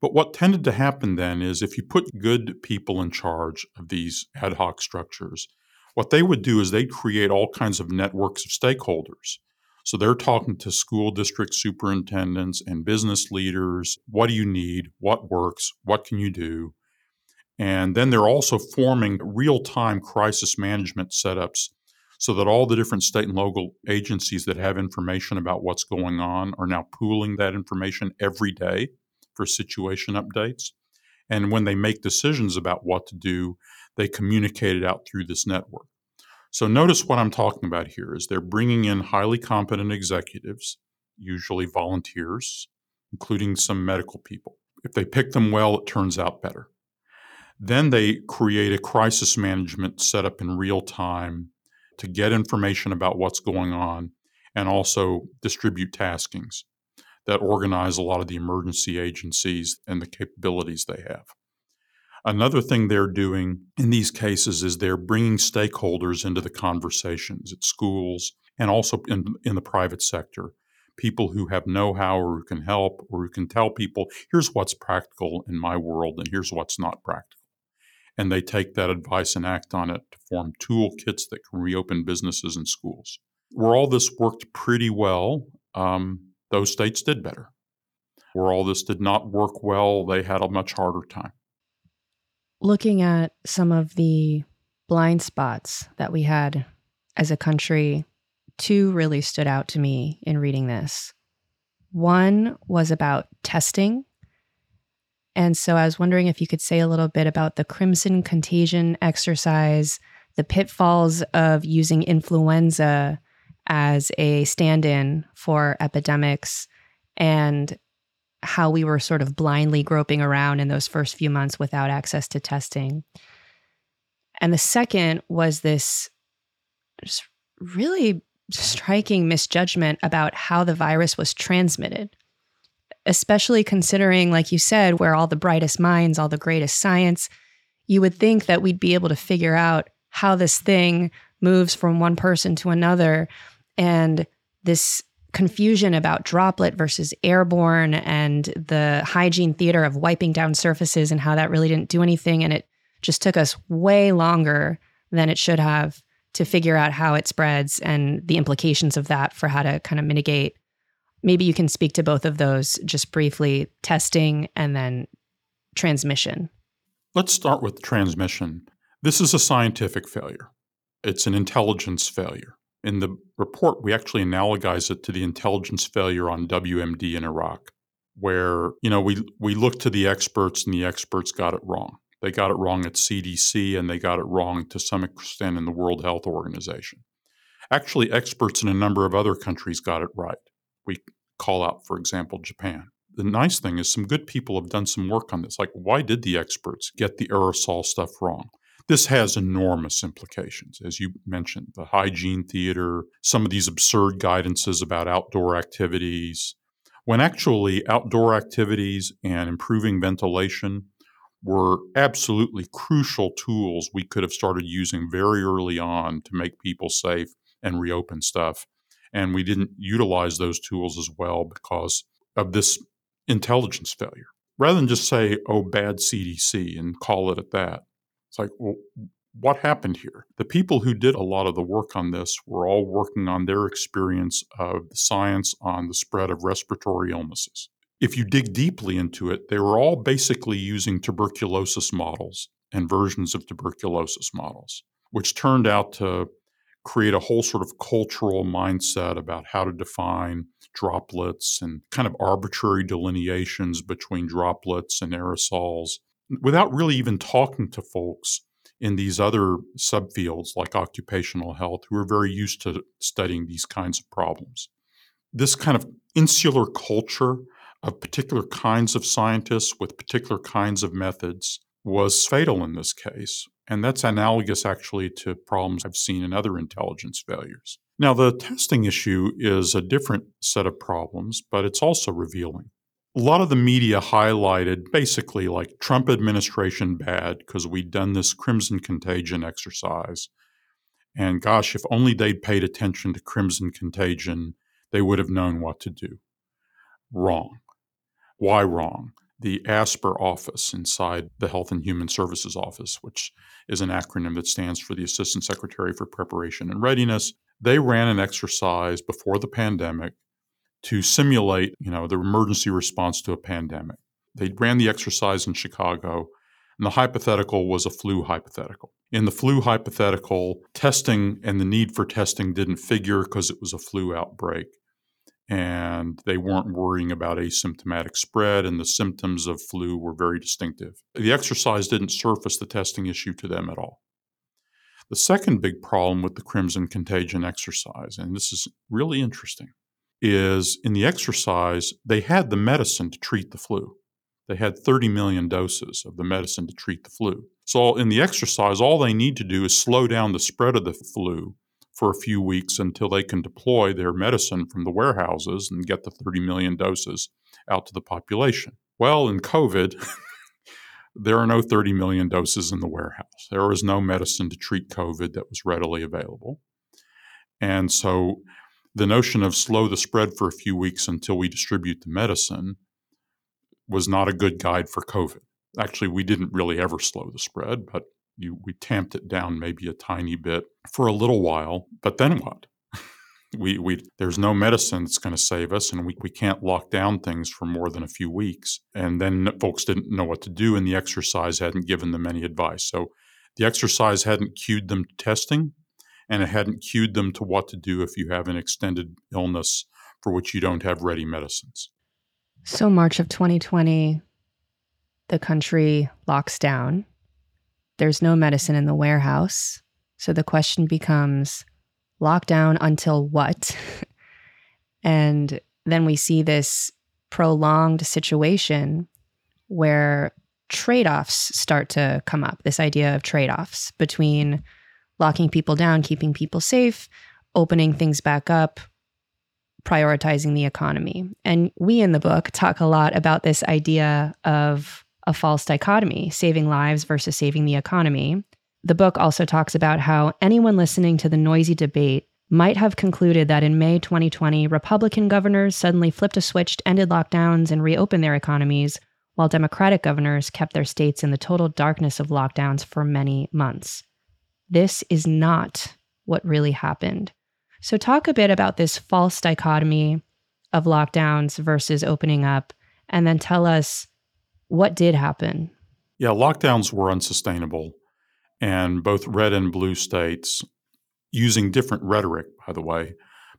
But what tended to happen then is if you put good people in charge of these ad hoc structures, what they would do is they'd create all kinds of networks of stakeholders. So they're talking to school district superintendents and business leaders. What do you need? What works? What can you do? And then they're also forming real time crisis management setups so that all the different state and local agencies that have information about what's going on are now pooling that information every day for situation updates. And when they make decisions about what to do, they communicate it out through this network. So notice what I'm talking about here is they're bringing in highly competent executives, usually volunteers, including some medical people. If they pick them well, it turns out better. Then they create a crisis management setup in real time to get information about what's going on and also distribute taskings that organize a lot of the emergency agencies and the capabilities they have. Another thing they're doing in these cases is they're bringing stakeholders into the conversations at schools and also in, in the private sector. People who have know how or who can help or who can tell people, here's what's practical in my world and here's what's not practical and they take that advice and act on it to form toolkits that can reopen businesses and schools. Where all this worked pretty well, um, those states did better. Where all this did not work well, they had a much harder time. Looking at some of the blind spots that we had as a country, two really stood out to me in reading this. One was about testing and so I was wondering if you could say a little bit about the Crimson Contagion exercise, the pitfalls of using influenza as a stand in for epidemics, and how we were sort of blindly groping around in those first few months without access to testing. And the second was this just really striking misjudgment about how the virus was transmitted especially considering, like you said, where all the brightest minds, all the greatest science, you would think that we'd be able to figure out how this thing moves from one person to another. And this confusion about droplet versus airborne and the hygiene theater of wiping down surfaces and how that really didn't do anything. And it just took us way longer than it should have to figure out how it spreads and the implications of that for how to kind of mitigate maybe you can speak to both of those just briefly testing and then transmission. Let's start with transmission. This is a scientific failure, it's an intelligence failure. In the report, we actually analogize it to the intelligence failure on WMD in Iraq, where you know we we looked to the experts and the experts got it wrong. They got it wrong at CDC and they got it wrong to some extent in the World Health Organization. Actually, experts in a number of other countries got it right we call out, for example, Japan. The nice thing is some good people have done some work on this. Like, why did the experts get the aerosol stuff wrong? This has enormous implications, as you mentioned, the hygiene theater, some of these absurd guidances about outdoor activities, when actually outdoor activities and improving ventilation were absolutely crucial tools we could have started using very early on to make people safe and reopen stuff and we didn't utilize those tools as well because of this intelligence failure. Rather than just say, oh, bad CDC and call it at that, it's like, well, what happened here? The people who did a lot of the work on this were all working on their experience of the science on the spread of respiratory illnesses. If you dig deeply into it, they were all basically using tuberculosis models and versions of tuberculosis models, which turned out to create a whole sort of cultural mindset about how to define droplets and kind of arbitrary delineations between droplets and aerosols without really even talking to folks in these other subfields like occupational health who are very used to studying these kinds of problems. This kind of insular culture of particular kinds of scientists with particular kinds of methods was fatal in this case. And that's analogous actually to problems I've seen in other intelligence failures. Now, the testing issue is a different set of problems, but it's also revealing. A lot of the media highlighted basically like Trump administration bad because we'd done this crimson contagion exercise. And gosh, if only they'd paid attention to crimson contagion, they would have known what to do. Wrong. Why wrong? The ASPR office inside the Health and Human Services Office, which is an acronym that stands for the Assistant Secretary for Preparation and Readiness. They ran an exercise before the pandemic to simulate, you know, the emergency response to a pandemic. They ran the exercise in Chicago, and the hypothetical was a flu hypothetical. In the flu hypothetical, testing and the need for testing didn't figure because it was a flu outbreak. And they weren't worrying about asymptomatic spread, and the symptoms of flu were very distinctive. The exercise didn't surface the testing issue to them at all. The second big problem with the Crimson Contagion exercise, and this is really interesting, is in the exercise, they had the medicine to treat the flu. They had 30 million doses of the medicine to treat the flu. So, in the exercise, all they need to do is slow down the spread of the flu for a few weeks until they can deploy their medicine from the warehouses and get the 30 million doses out to the population. Well, in COVID, there are no 30 million doses in the warehouse. There was no medicine to treat COVID that was readily available. And so the notion of slow the spread for a few weeks until we distribute the medicine was not a good guide for COVID. Actually, we didn't really ever slow the spread, but you, we tamped it down maybe a tiny bit for a little while. But then what? we, we there's no medicine that's going to save us and we, we can't lock down things for more than a few weeks and then folks didn't know what to do and the exercise hadn't given them any advice so the exercise hadn't cued them to testing and it hadn't cued them to what to do if you have an extended illness for which you don't have ready medicines so march of 2020 the country locks down there's no medicine in the warehouse so the question becomes lockdown until what? and then we see this prolonged situation where trade offs start to come up this idea of trade offs between locking people down, keeping people safe, opening things back up, prioritizing the economy. And we in the book talk a lot about this idea of a false dichotomy saving lives versus saving the economy. The book also talks about how anyone listening to the noisy debate might have concluded that in May 2020, Republican governors suddenly flipped a switch, ended lockdowns, and reopened their economies, while Democratic governors kept their states in the total darkness of lockdowns for many months. This is not what really happened. So, talk a bit about this false dichotomy of lockdowns versus opening up, and then tell us what did happen. Yeah, lockdowns were unsustainable and both red and blue states, using different rhetoric, by the way,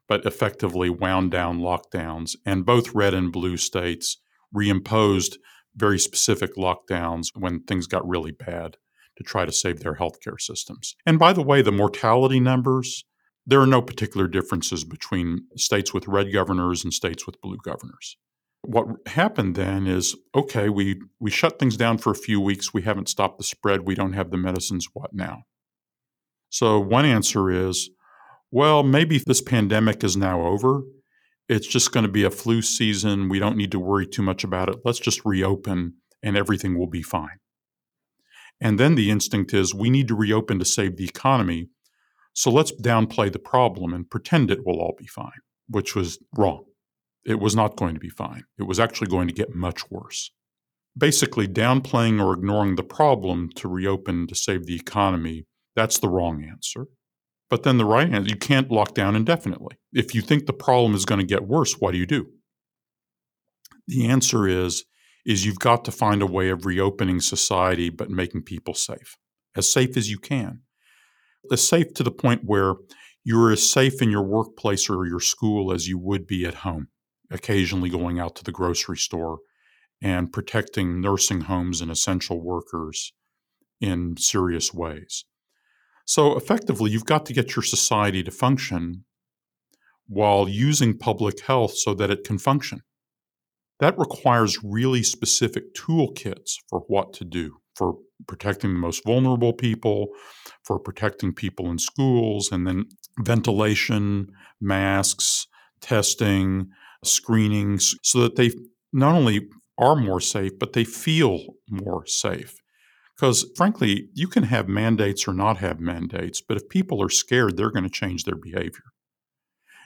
but effectively wound down lockdowns. And both red and blue states reimposed very specific lockdowns when things got really bad to try to save their healthcare systems. And by the way, the mortality numbers, there are no particular differences between states with red governors and states with blue governors what happened then is okay we we shut things down for a few weeks we haven't stopped the spread we don't have the medicines what now? So one answer is well maybe this pandemic is now over it's just going to be a flu season we don't need to worry too much about it let's just reopen and everything will be fine. And then the instinct is we need to reopen to save the economy so let's downplay the problem and pretend it will all be fine which was wrong it was not going to be fine. It was actually going to get much worse. Basically, downplaying or ignoring the problem to reopen to save the economy, that's the wrong answer. But then the right answer, you can't lock down indefinitely. If you think the problem is going to get worse, what do you do? The answer is is you've got to find a way of reopening society but making people safe. As safe as you can. As safe to the point where you're as safe in your workplace or your school as you would be at home occasionally going out to the grocery store and protecting nursing homes and essential workers in serious ways. So, effectively, you've got to get your society to function while using public health so that it can function. That requires really specific toolkits for what to do for protecting the most vulnerable people, for protecting people in schools, and then ventilation, masks, testing, screenings so that they not only are more safe, but they feel more safe. Because frankly, you can have mandates or not have mandates, but if people are scared, they're going to change their behavior.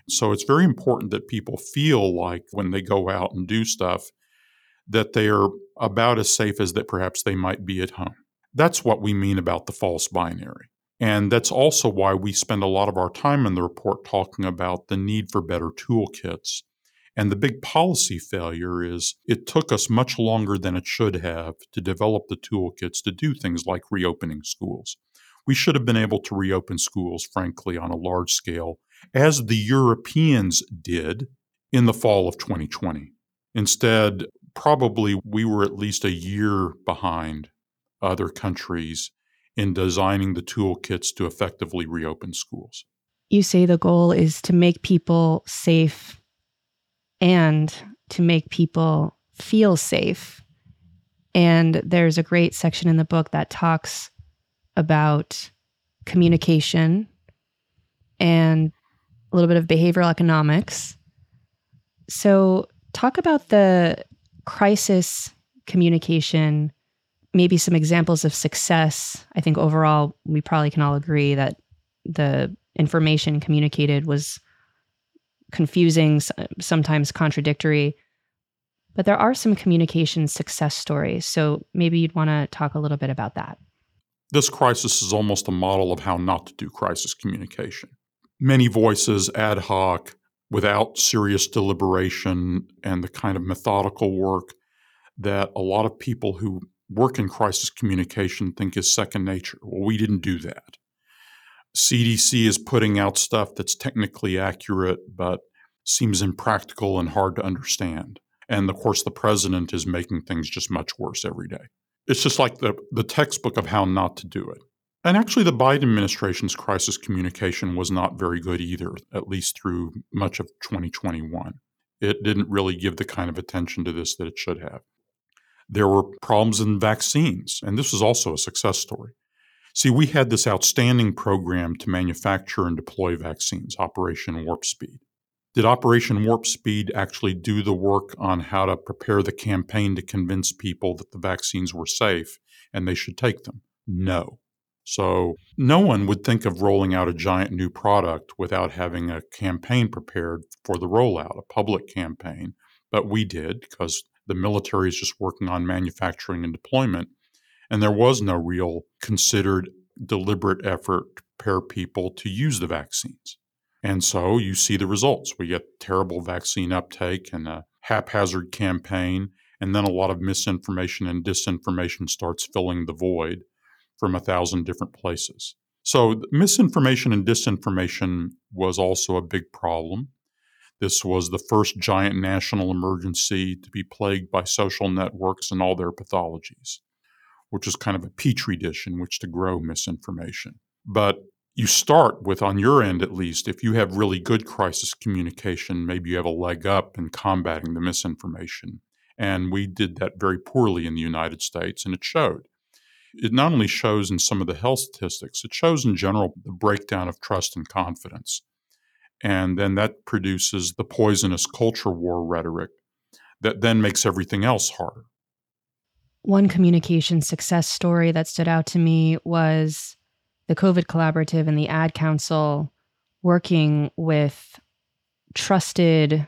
So it's very important that people feel like when they go out and do stuff, that they are about as safe as that perhaps they might be at home. That's what we mean about the false binary. And that's also why we spend a lot of our time in the report talking about the need for better toolkits and the big policy failure is it took us much longer than it should have to develop the toolkits to do things like reopening schools. We should have been able to reopen schools, frankly, on a large scale, as the Europeans did in the fall of 2020. Instead, probably we were at least a year behind other countries in designing the toolkits to effectively reopen schools. You say the goal is to make people safe and to make people feel safe. And there's a great section in the book that talks about communication and a little bit of behavioral economics. So, talk about the crisis communication, maybe some examples of success. I think overall, we probably can all agree that the information communicated was confusing, sometimes contradictory. But there are some communication success stories. So maybe you'd want to talk a little bit about that. This crisis is almost a model of how not to do crisis communication. Many voices, ad hoc, without serious deliberation and the kind of methodical work that a lot of people who work in crisis communication think is second nature. Well, we didn't do that. CDC is putting out stuff that's technically accurate, but seems impractical and hard to understand. And of course, the president is making things just much worse every day. It's just like the, the textbook of how not to do it. And actually, the Biden administration's crisis communication was not very good either, at least through much of 2021. It didn't really give the kind of attention to this that it should have. There were problems in vaccines, and this was also a success story. See, we had this outstanding program to manufacture and deploy vaccines, Operation Warp Speed. Did Operation Warp Speed actually do the work on how to prepare the campaign to convince people that the vaccines were safe and they should take them? No. So, no one would think of rolling out a giant new product without having a campaign prepared for the rollout, a public campaign. But we did because the military is just working on manufacturing and deployment. And there was no real considered, deliberate effort to prepare people to use the vaccines. And so you see the results. We get terrible vaccine uptake and a haphazard campaign, and then a lot of misinformation and disinformation starts filling the void from a thousand different places. So, misinformation and disinformation was also a big problem. This was the first giant national emergency to be plagued by social networks and all their pathologies, which is kind of a petri dish in which to grow misinformation. But you start with, on your end at least, if you have really good crisis communication, maybe you have a leg up in combating the misinformation. And we did that very poorly in the United States, and it showed. It not only shows in some of the health statistics, it shows in general the breakdown of trust and confidence. And then that produces the poisonous culture war rhetoric that then makes everything else harder. One communication success story that stood out to me was the COVID Collaborative and the Ad Council working with trusted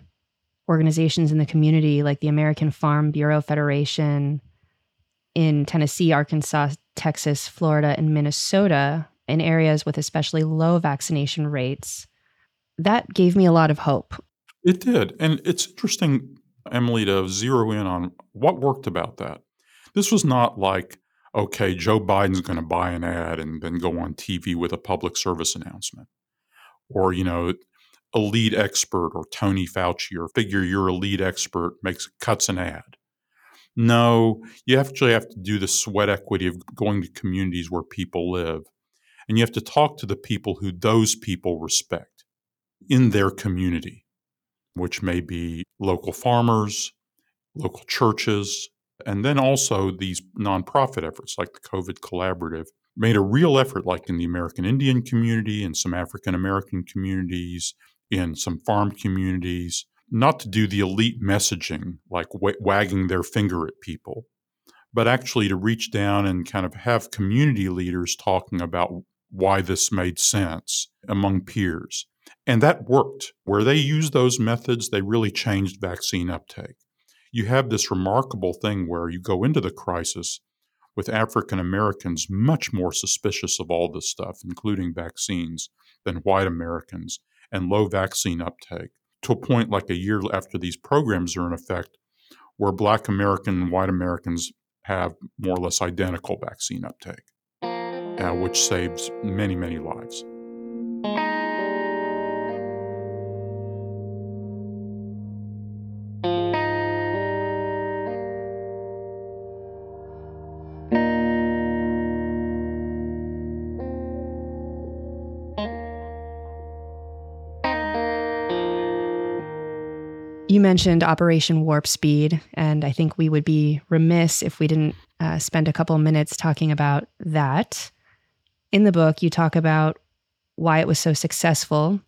organizations in the community like the American Farm Bureau Federation in Tennessee, Arkansas, Texas, Florida, and Minnesota in areas with especially low vaccination rates. That gave me a lot of hope. It did. And it's interesting, Emily, to zero in on what worked about that. This was not like okay, Joe Biden's going to buy an ad and then go on TV with a public service announcement. Or, you know, a lead expert or Tony Fauci or figure you're a lead expert makes cuts an ad. No, you actually have to do the sweat equity of going to communities where people live. And you have to talk to the people who those people respect in their community, which may be local farmers, local churches, and then also these nonprofit efforts like the COVID Collaborative made a real effort, like in the American Indian community and some African American communities, in some farm communities, not to do the elite messaging, like w- wagging their finger at people, but actually to reach down and kind of have community leaders talking about why this made sense among peers. And that worked. Where they used those methods, they really changed vaccine uptake you have this remarkable thing where you go into the crisis with African Americans much more suspicious of all this stuff, including vaccines, than white Americans, and low vaccine uptake, to a point like a year after these programs are in effect, where black American and white Americans have more or less identical vaccine uptake. uh, which saves many, many lives. Mentioned Operation Warp Speed, and I think we would be remiss if we didn't uh, spend a couple minutes talking about that. In the book, you talk about why it was so successful.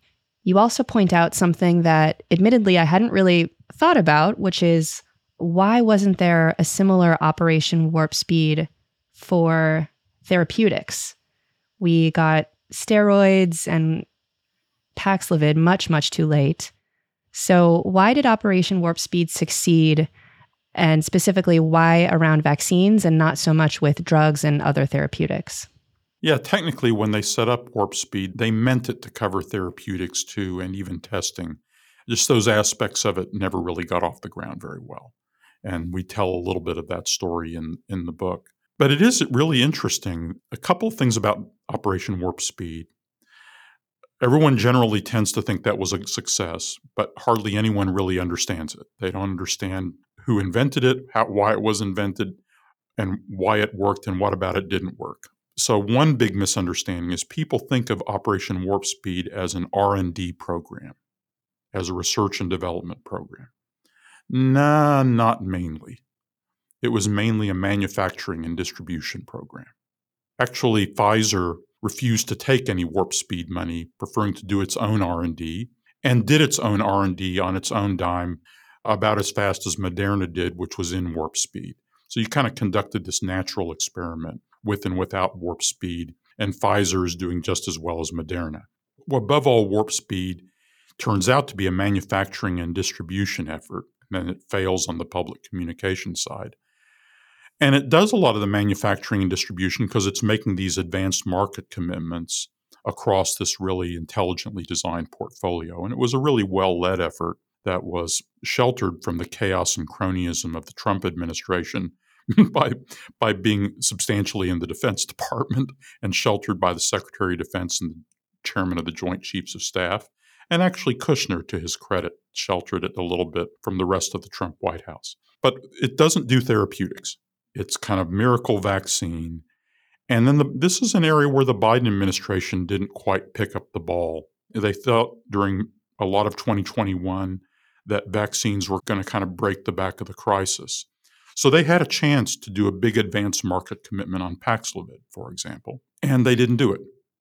You also point out something that, admittedly, I hadn't really thought about, which is why wasn't there a similar Operation Warp Speed for therapeutics? We got steroids and Paxlovid much, much too late. So, why did Operation Warp Speed succeed? And specifically, why around vaccines and not so much with drugs and other therapeutics? Yeah, technically, when they set up Warp Speed, they meant it to cover therapeutics too and even testing. Just those aspects of it never really got off the ground very well. And we tell a little bit of that story in, in the book. But it is really interesting. A couple of things about Operation Warp Speed. Everyone generally tends to think that was a success, but hardly anyone really understands it. They don't understand who invented it, how, why it was invented, and why it worked, and what about it didn't work. So one big misunderstanding is people think of Operation Warp Speed as an R&D program, as a research and development program. Nah, not mainly. It was mainly a manufacturing and distribution program. Actually, Pfizer refused to take any warp speed money, preferring to do its own R&D, and did its own R&D on its own dime about as fast as Moderna did, which was in warp speed. So you kind of conducted this natural experiment with and without warp speed, and Pfizer is doing just as well as Moderna. Well, above all, warp speed turns out to be a manufacturing and distribution effort, and it fails on the public communication side. And it does a lot of the manufacturing and distribution because it's making these advanced market commitments across this really intelligently designed portfolio. And it was a really well led effort that was sheltered from the chaos and cronyism of the Trump administration by, by being substantially in the Defense Department and sheltered by the Secretary of Defense and the chairman of the Joint Chiefs of Staff. And actually, Kushner, to his credit, sheltered it a little bit from the rest of the Trump White House. But it doesn't do therapeutics. It's kind of miracle vaccine. And then the, this is an area where the Biden administration didn't quite pick up the ball. They thought during a lot of 2021 that vaccines were going to kind of break the back of the crisis. So they had a chance to do a big advance market commitment on Paxlovid, for example, and they didn't do it.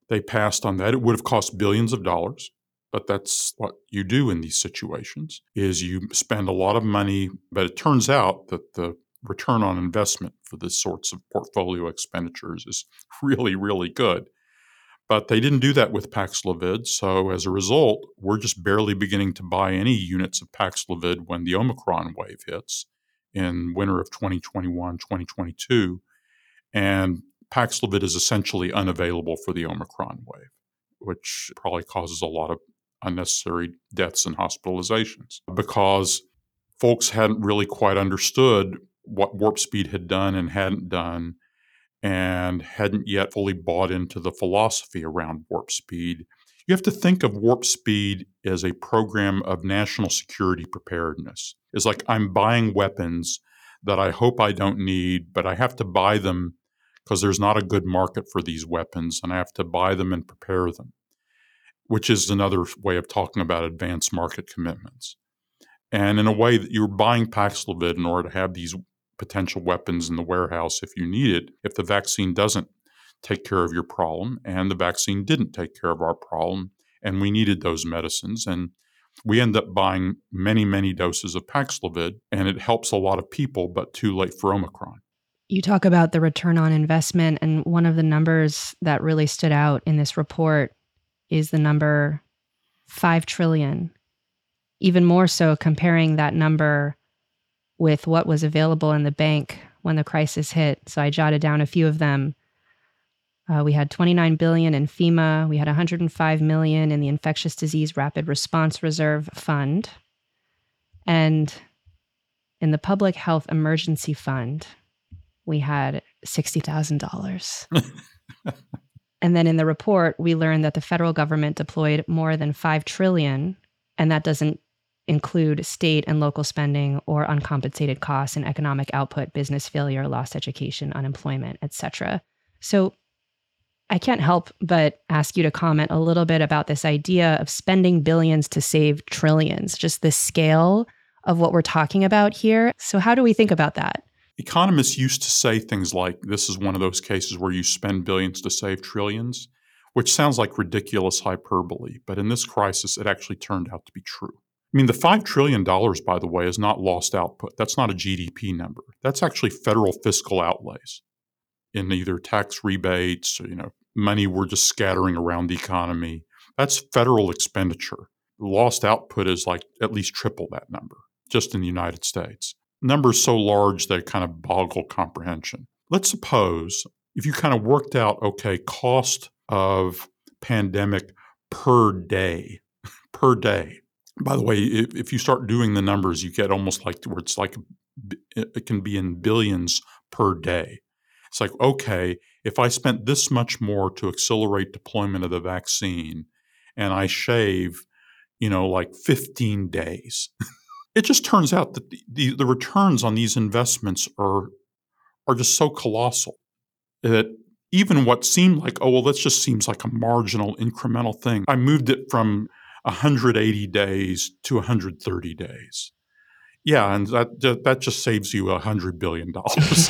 They passed on that. It would have cost billions of dollars, but that's what you do in these situations is you spend a lot of money, but it turns out that the return on investment for this sorts of portfolio expenditures is really, really good. But they didn't do that with Paxlovid. So as a result, we're just barely beginning to buy any units of Paxlovid when the Omicron wave hits in winter of 2021, 2022. And Paxlovid is essentially unavailable for the Omicron wave, which probably causes a lot of unnecessary deaths and hospitalizations because folks hadn't really quite understood what Warp Speed had done and hadn't done, and hadn't yet fully bought into the philosophy around Warp Speed. You have to think of Warp Speed as a program of national security preparedness. It's like I'm buying weapons that I hope I don't need, but I have to buy them because there's not a good market for these weapons, and I have to buy them and prepare them, which is another way of talking about advanced market commitments. And in a way that you're buying Paxlovid in order to have these potential weapons in the warehouse if you need it, if the vaccine doesn't take care of your problem. And the vaccine didn't take care of our problem. And we needed those medicines. And we end up buying many, many doses of Paxlovid, and it helps a lot of people, but too late for Omicron. You talk about the return on investment, and one of the numbers that really stood out in this report is the number 5 trillion. Even more so, comparing that number with what was available in the bank when the crisis hit. So I jotted down a few of them. Uh, we had 29 billion in FEMA. We had 105 million in the Infectious Disease Rapid Response Reserve Fund, and in the Public Health Emergency Fund, we had sixty thousand dollars. and then in the report, we learned that the federal government deployed more than 5 trillion, and that doesn't include state and local spending or uncompensated costs and economic output, business failure, lost education, unemployment, etc. So I can't help but ask you to comment a little bit about this idea of spending billions to save trillions, just the scale of what we're talking about here. So, how do we think about that? Economists used to say things like this is one of those cases where you spend billions to save trillions, which sounds like ridiculous hyperbole. But in this crisis, it actually turned out to be true. I mean, the $5 trillion, by the way, is not lost output. That's not a GDP number. That's actually federal fiscal outlays in either tax rebates, or, you know, money we're just scattering around the economy. That's federal expenditure. Lost output is like at least triple that number just in the United States. Numbers so large they kind of boggle comprehension. Let's suppose if you kind of worked out, okay, cost of pandemic per day, per day. By the way, if, if you start doing the numbers, you get almost like where it's like it can be in billions per day. It's like, okay, if I spent this much more to accelerate deployment of the vaccine and I shave, you know, like 15 days, it just turns out that the, the, the, returns on these investments are, are just so colossal that even what seemed like, oh, well, that just seems like a marginal incremental thing. I moved it from 180 days to 130 days. Yeah, and that that just saves you a hundred billion dollars.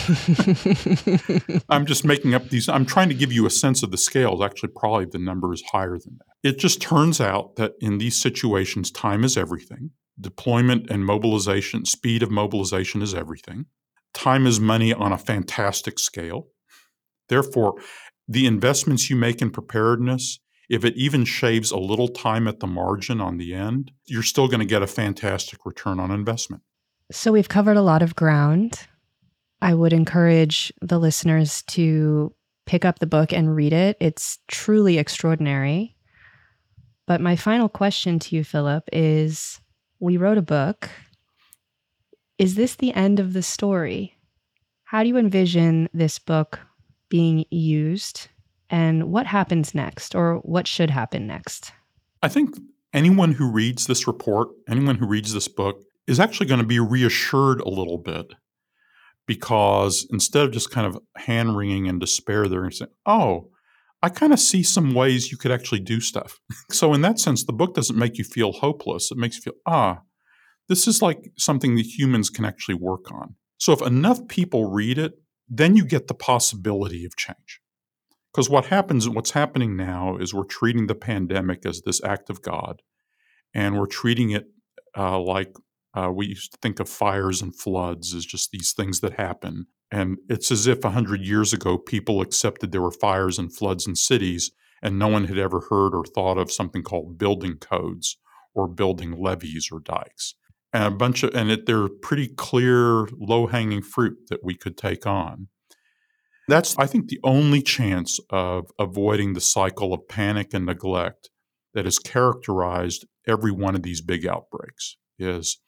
I'm just making up these. I'm trying to give you a sense of the scales. Actually, probably the number is higher than that. It just turns out that in these situations, time is everything. Deployment and mobilization, speed of mobilization is everything. Time is money on a fantastic scale. Therefore, the investments you make in preparedness, if it even shaves a little time at the margin on the end, you're still going to get a fantastic return on investment. So we've covered a lot of ground. I would encourage the listeners to pick up the book and read it. It's truly extraordinary. But my final question to you, Philip, is we wrote a book. Is this the end of the story? How do you envision this book being used? And what happens next, or what should happen next? I think anyone who reads this report, anyone who reads this book, is actually going to be reassured a little bit because instead of just kind of hand wringing and despair, they're saying, oh, I kind of see some ways you could actually do stuff. so, in that sense, the book doesn't make you feel hopeless. It makes you feel, ah, this is like something that humans can actually work on. So, if enough people read it, then you get the possibility of change. Because what happens, what's happening now is we're treating the pandemic as this act of God, and we're treating it uh, like uh, we used to think of fires and floods as just these things that happen. And it's as if 100 years ago, people accepted there were fires and floods in cities, and no one had ever heard or thought of something called building codes or building levees or dikes. And a bunch of, and it, they're pretty clear, low hanging fruit that we could take on. That's, I think, the only chance of avoiding the cycle of panic and neglect that has characterized every one of these big outbreaks is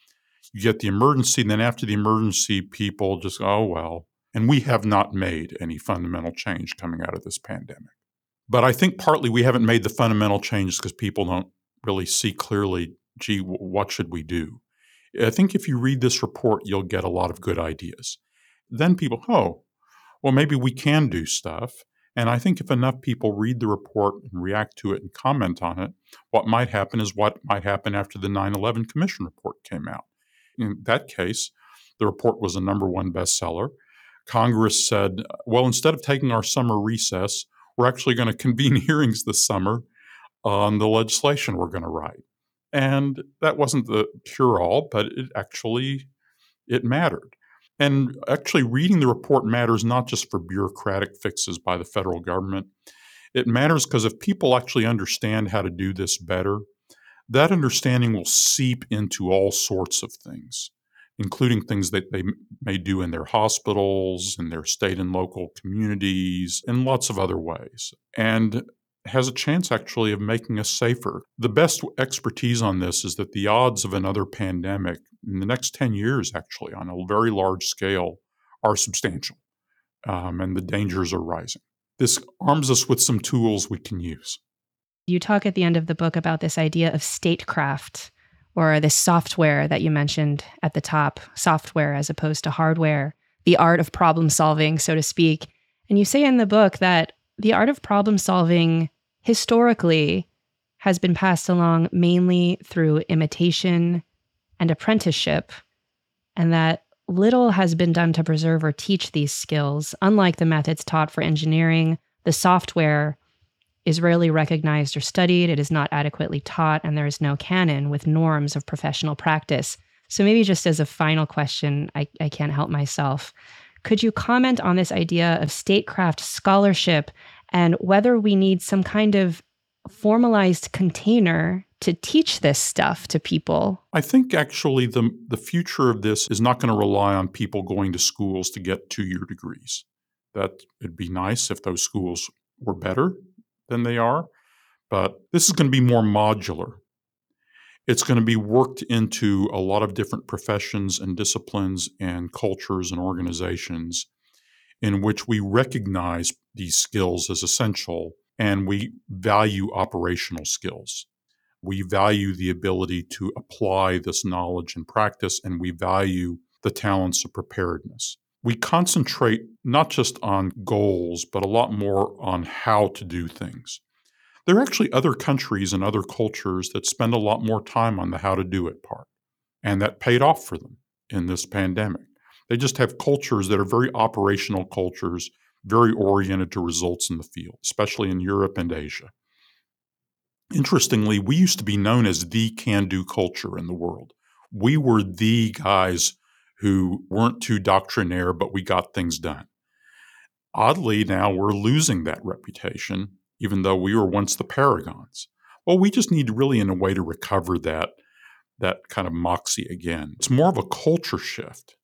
you get the emergency, and then after the emergency, people just, go, oh, well. And we have not made any fundamental change coming out of this pandemic. But I think partly we haven't made the fundamental changes because people don't really see clearly, gee, what should we do? I think if you read this report, you'll get a lot of good ideas. Then people, oh, well, maybe we can do stuff. And I think if enough people read the report and react to it and comment on it, what might happen is what might happen after the 9 11 Commission report came out in that case, the report was a number one bestseller. Congress said, well, instead of taking our summer recess, we're actually going to convene hearings this summer on the legislation we're going to write. And that wasn't the cure all, but it actually it mattered. And actually reading the report matters not just for bureaucratic fixes by the federal government. It matters because if people actually understand how to do this better, that understanding will seep into all sorts of things, including things that they may do in their hospitals, in their state and local communities, and lots of other ways. And has a chance actually of making us safer. The best expertise on this is that the odds of another pandemic in the next 10 years, actually, on a very large scale, are substantial. Um, and the dangers are rising. this arms us with some tools we can use. You talk at the end of the book about this idea of statecraft or this software that you mentioned at the top, software as opposed to hardware, the art of problem solving, so to speak. And you say in the book that the art of problem solving historically has been passed along mainly through imitation and apprenticeship, and that little has been done to preserve or teach these skills. Unlike the methods taught for engineering, the software is rarely recognized or studied, it is not adequately taught, and there is no canon with norms of professional practice. So, maybe just as a final question, I, I can't help myself. Could you comment on this idea of statecraft scholarship and whether we need some kind of formalized container to teach this stuff to people? I think actually the the future of this is not going to rely on people going to schools to get two-year degrees. That it'd be nice if those schools were better than they are, but this is going to be more modular. It's going to be worked into a lot of different professions and disciplines and cultures and organizations in which we recognize these skills as essential and we value operational skills. We value the ability to apply this knowledge in practice, and we value the talents of preparedness. We concentrate not just on goals, but a lot more on how to do things. There are actually other countries and other cultures that spend a lot more time on the how to do it part, and that paid off for them in this pandemic. They just have cultures that are very operational cultures, very oriented to results in the field, especially in Europe and Asia. Interestingly, we used to be known as the can do culture in the world. We were the guys who weren't too doctrinaire, but we got things done. Oddly, now we're losing that reputation, even though we were once the paragons. Well, we just need really, in a way, to recover that, that kind of moxie again. It's more of a culture shift.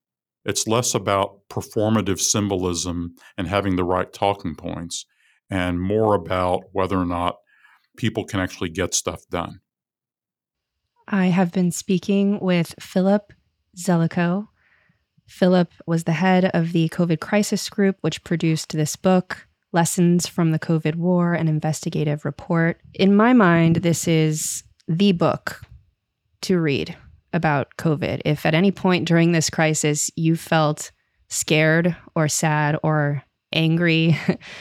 It's less about performative symbolism and having the right talking points, and more about whether or not people can actually get stuff done. I have been speaking with Philip Zelikow. Philip was the head of the COVID crisis group, which produced this book, Lessons from the COVID War, an investigative report. In my mind, this is the book to read about COVID. If at any point during this crisis you felt scared or sad or angry,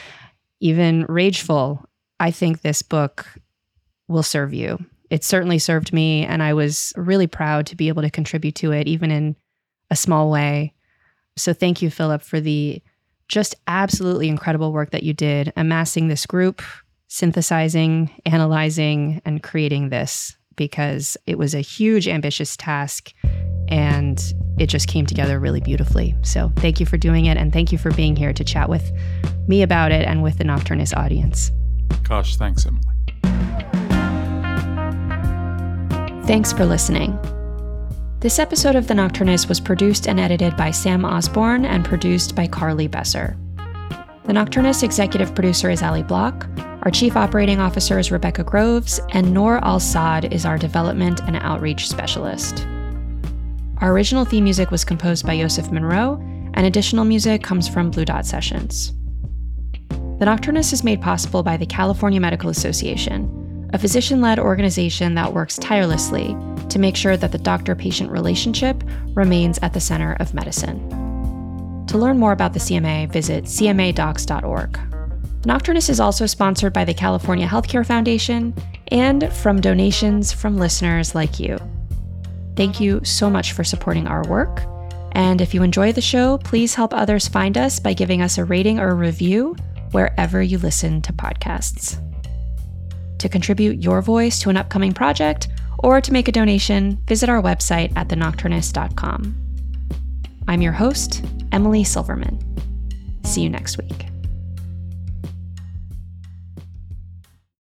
even rageful I think this book will serve you. It certainly served me, and I was really proud to be able to contribute to it, even in a small way. So, thank you, Philip, for the just absolutely incredible work that you did amassing this group, synthesizing, analyzing, and creating this because it was a huge, ambitious task and it just came together really beautifully. So, thank you for doing it, and thank you for being here to chat with me about it and with the Nocturnist audience. Gosh, thanks, Emily. Thanks for listening. This episode of The Nocturnist was produced and edited by Sam Osborne and produced by Carly Besser. The Nocturnist executive producer is Ali Block. Our chief operating officer is Rebecca Groves, and Noor Al Saad is our development and outreach specialist. Our original theme music was composed by Joseph Monroe, and additional music comes from Blue Dot Sessions. The Nocturnist is made possible by the California Medical Association, a physician led organization that works tirelessly to make sure that the doctor patient relationship remains at the center of medicine. To learn more about the CMA, visit cmadocs.org. The Nocturnist is also sponsored by the California Healthcare Foundation and from donations from listeners like you. Thank you so much for supporting our work. And if you enjoy the show, please help others find us by giving us a rating or a review wherever you listen to podcasts. To contribute your voice to an upcoming project or to make a donation, visit our website at thenocturnist.com. I'm your host, Emily Silverman. See you next week.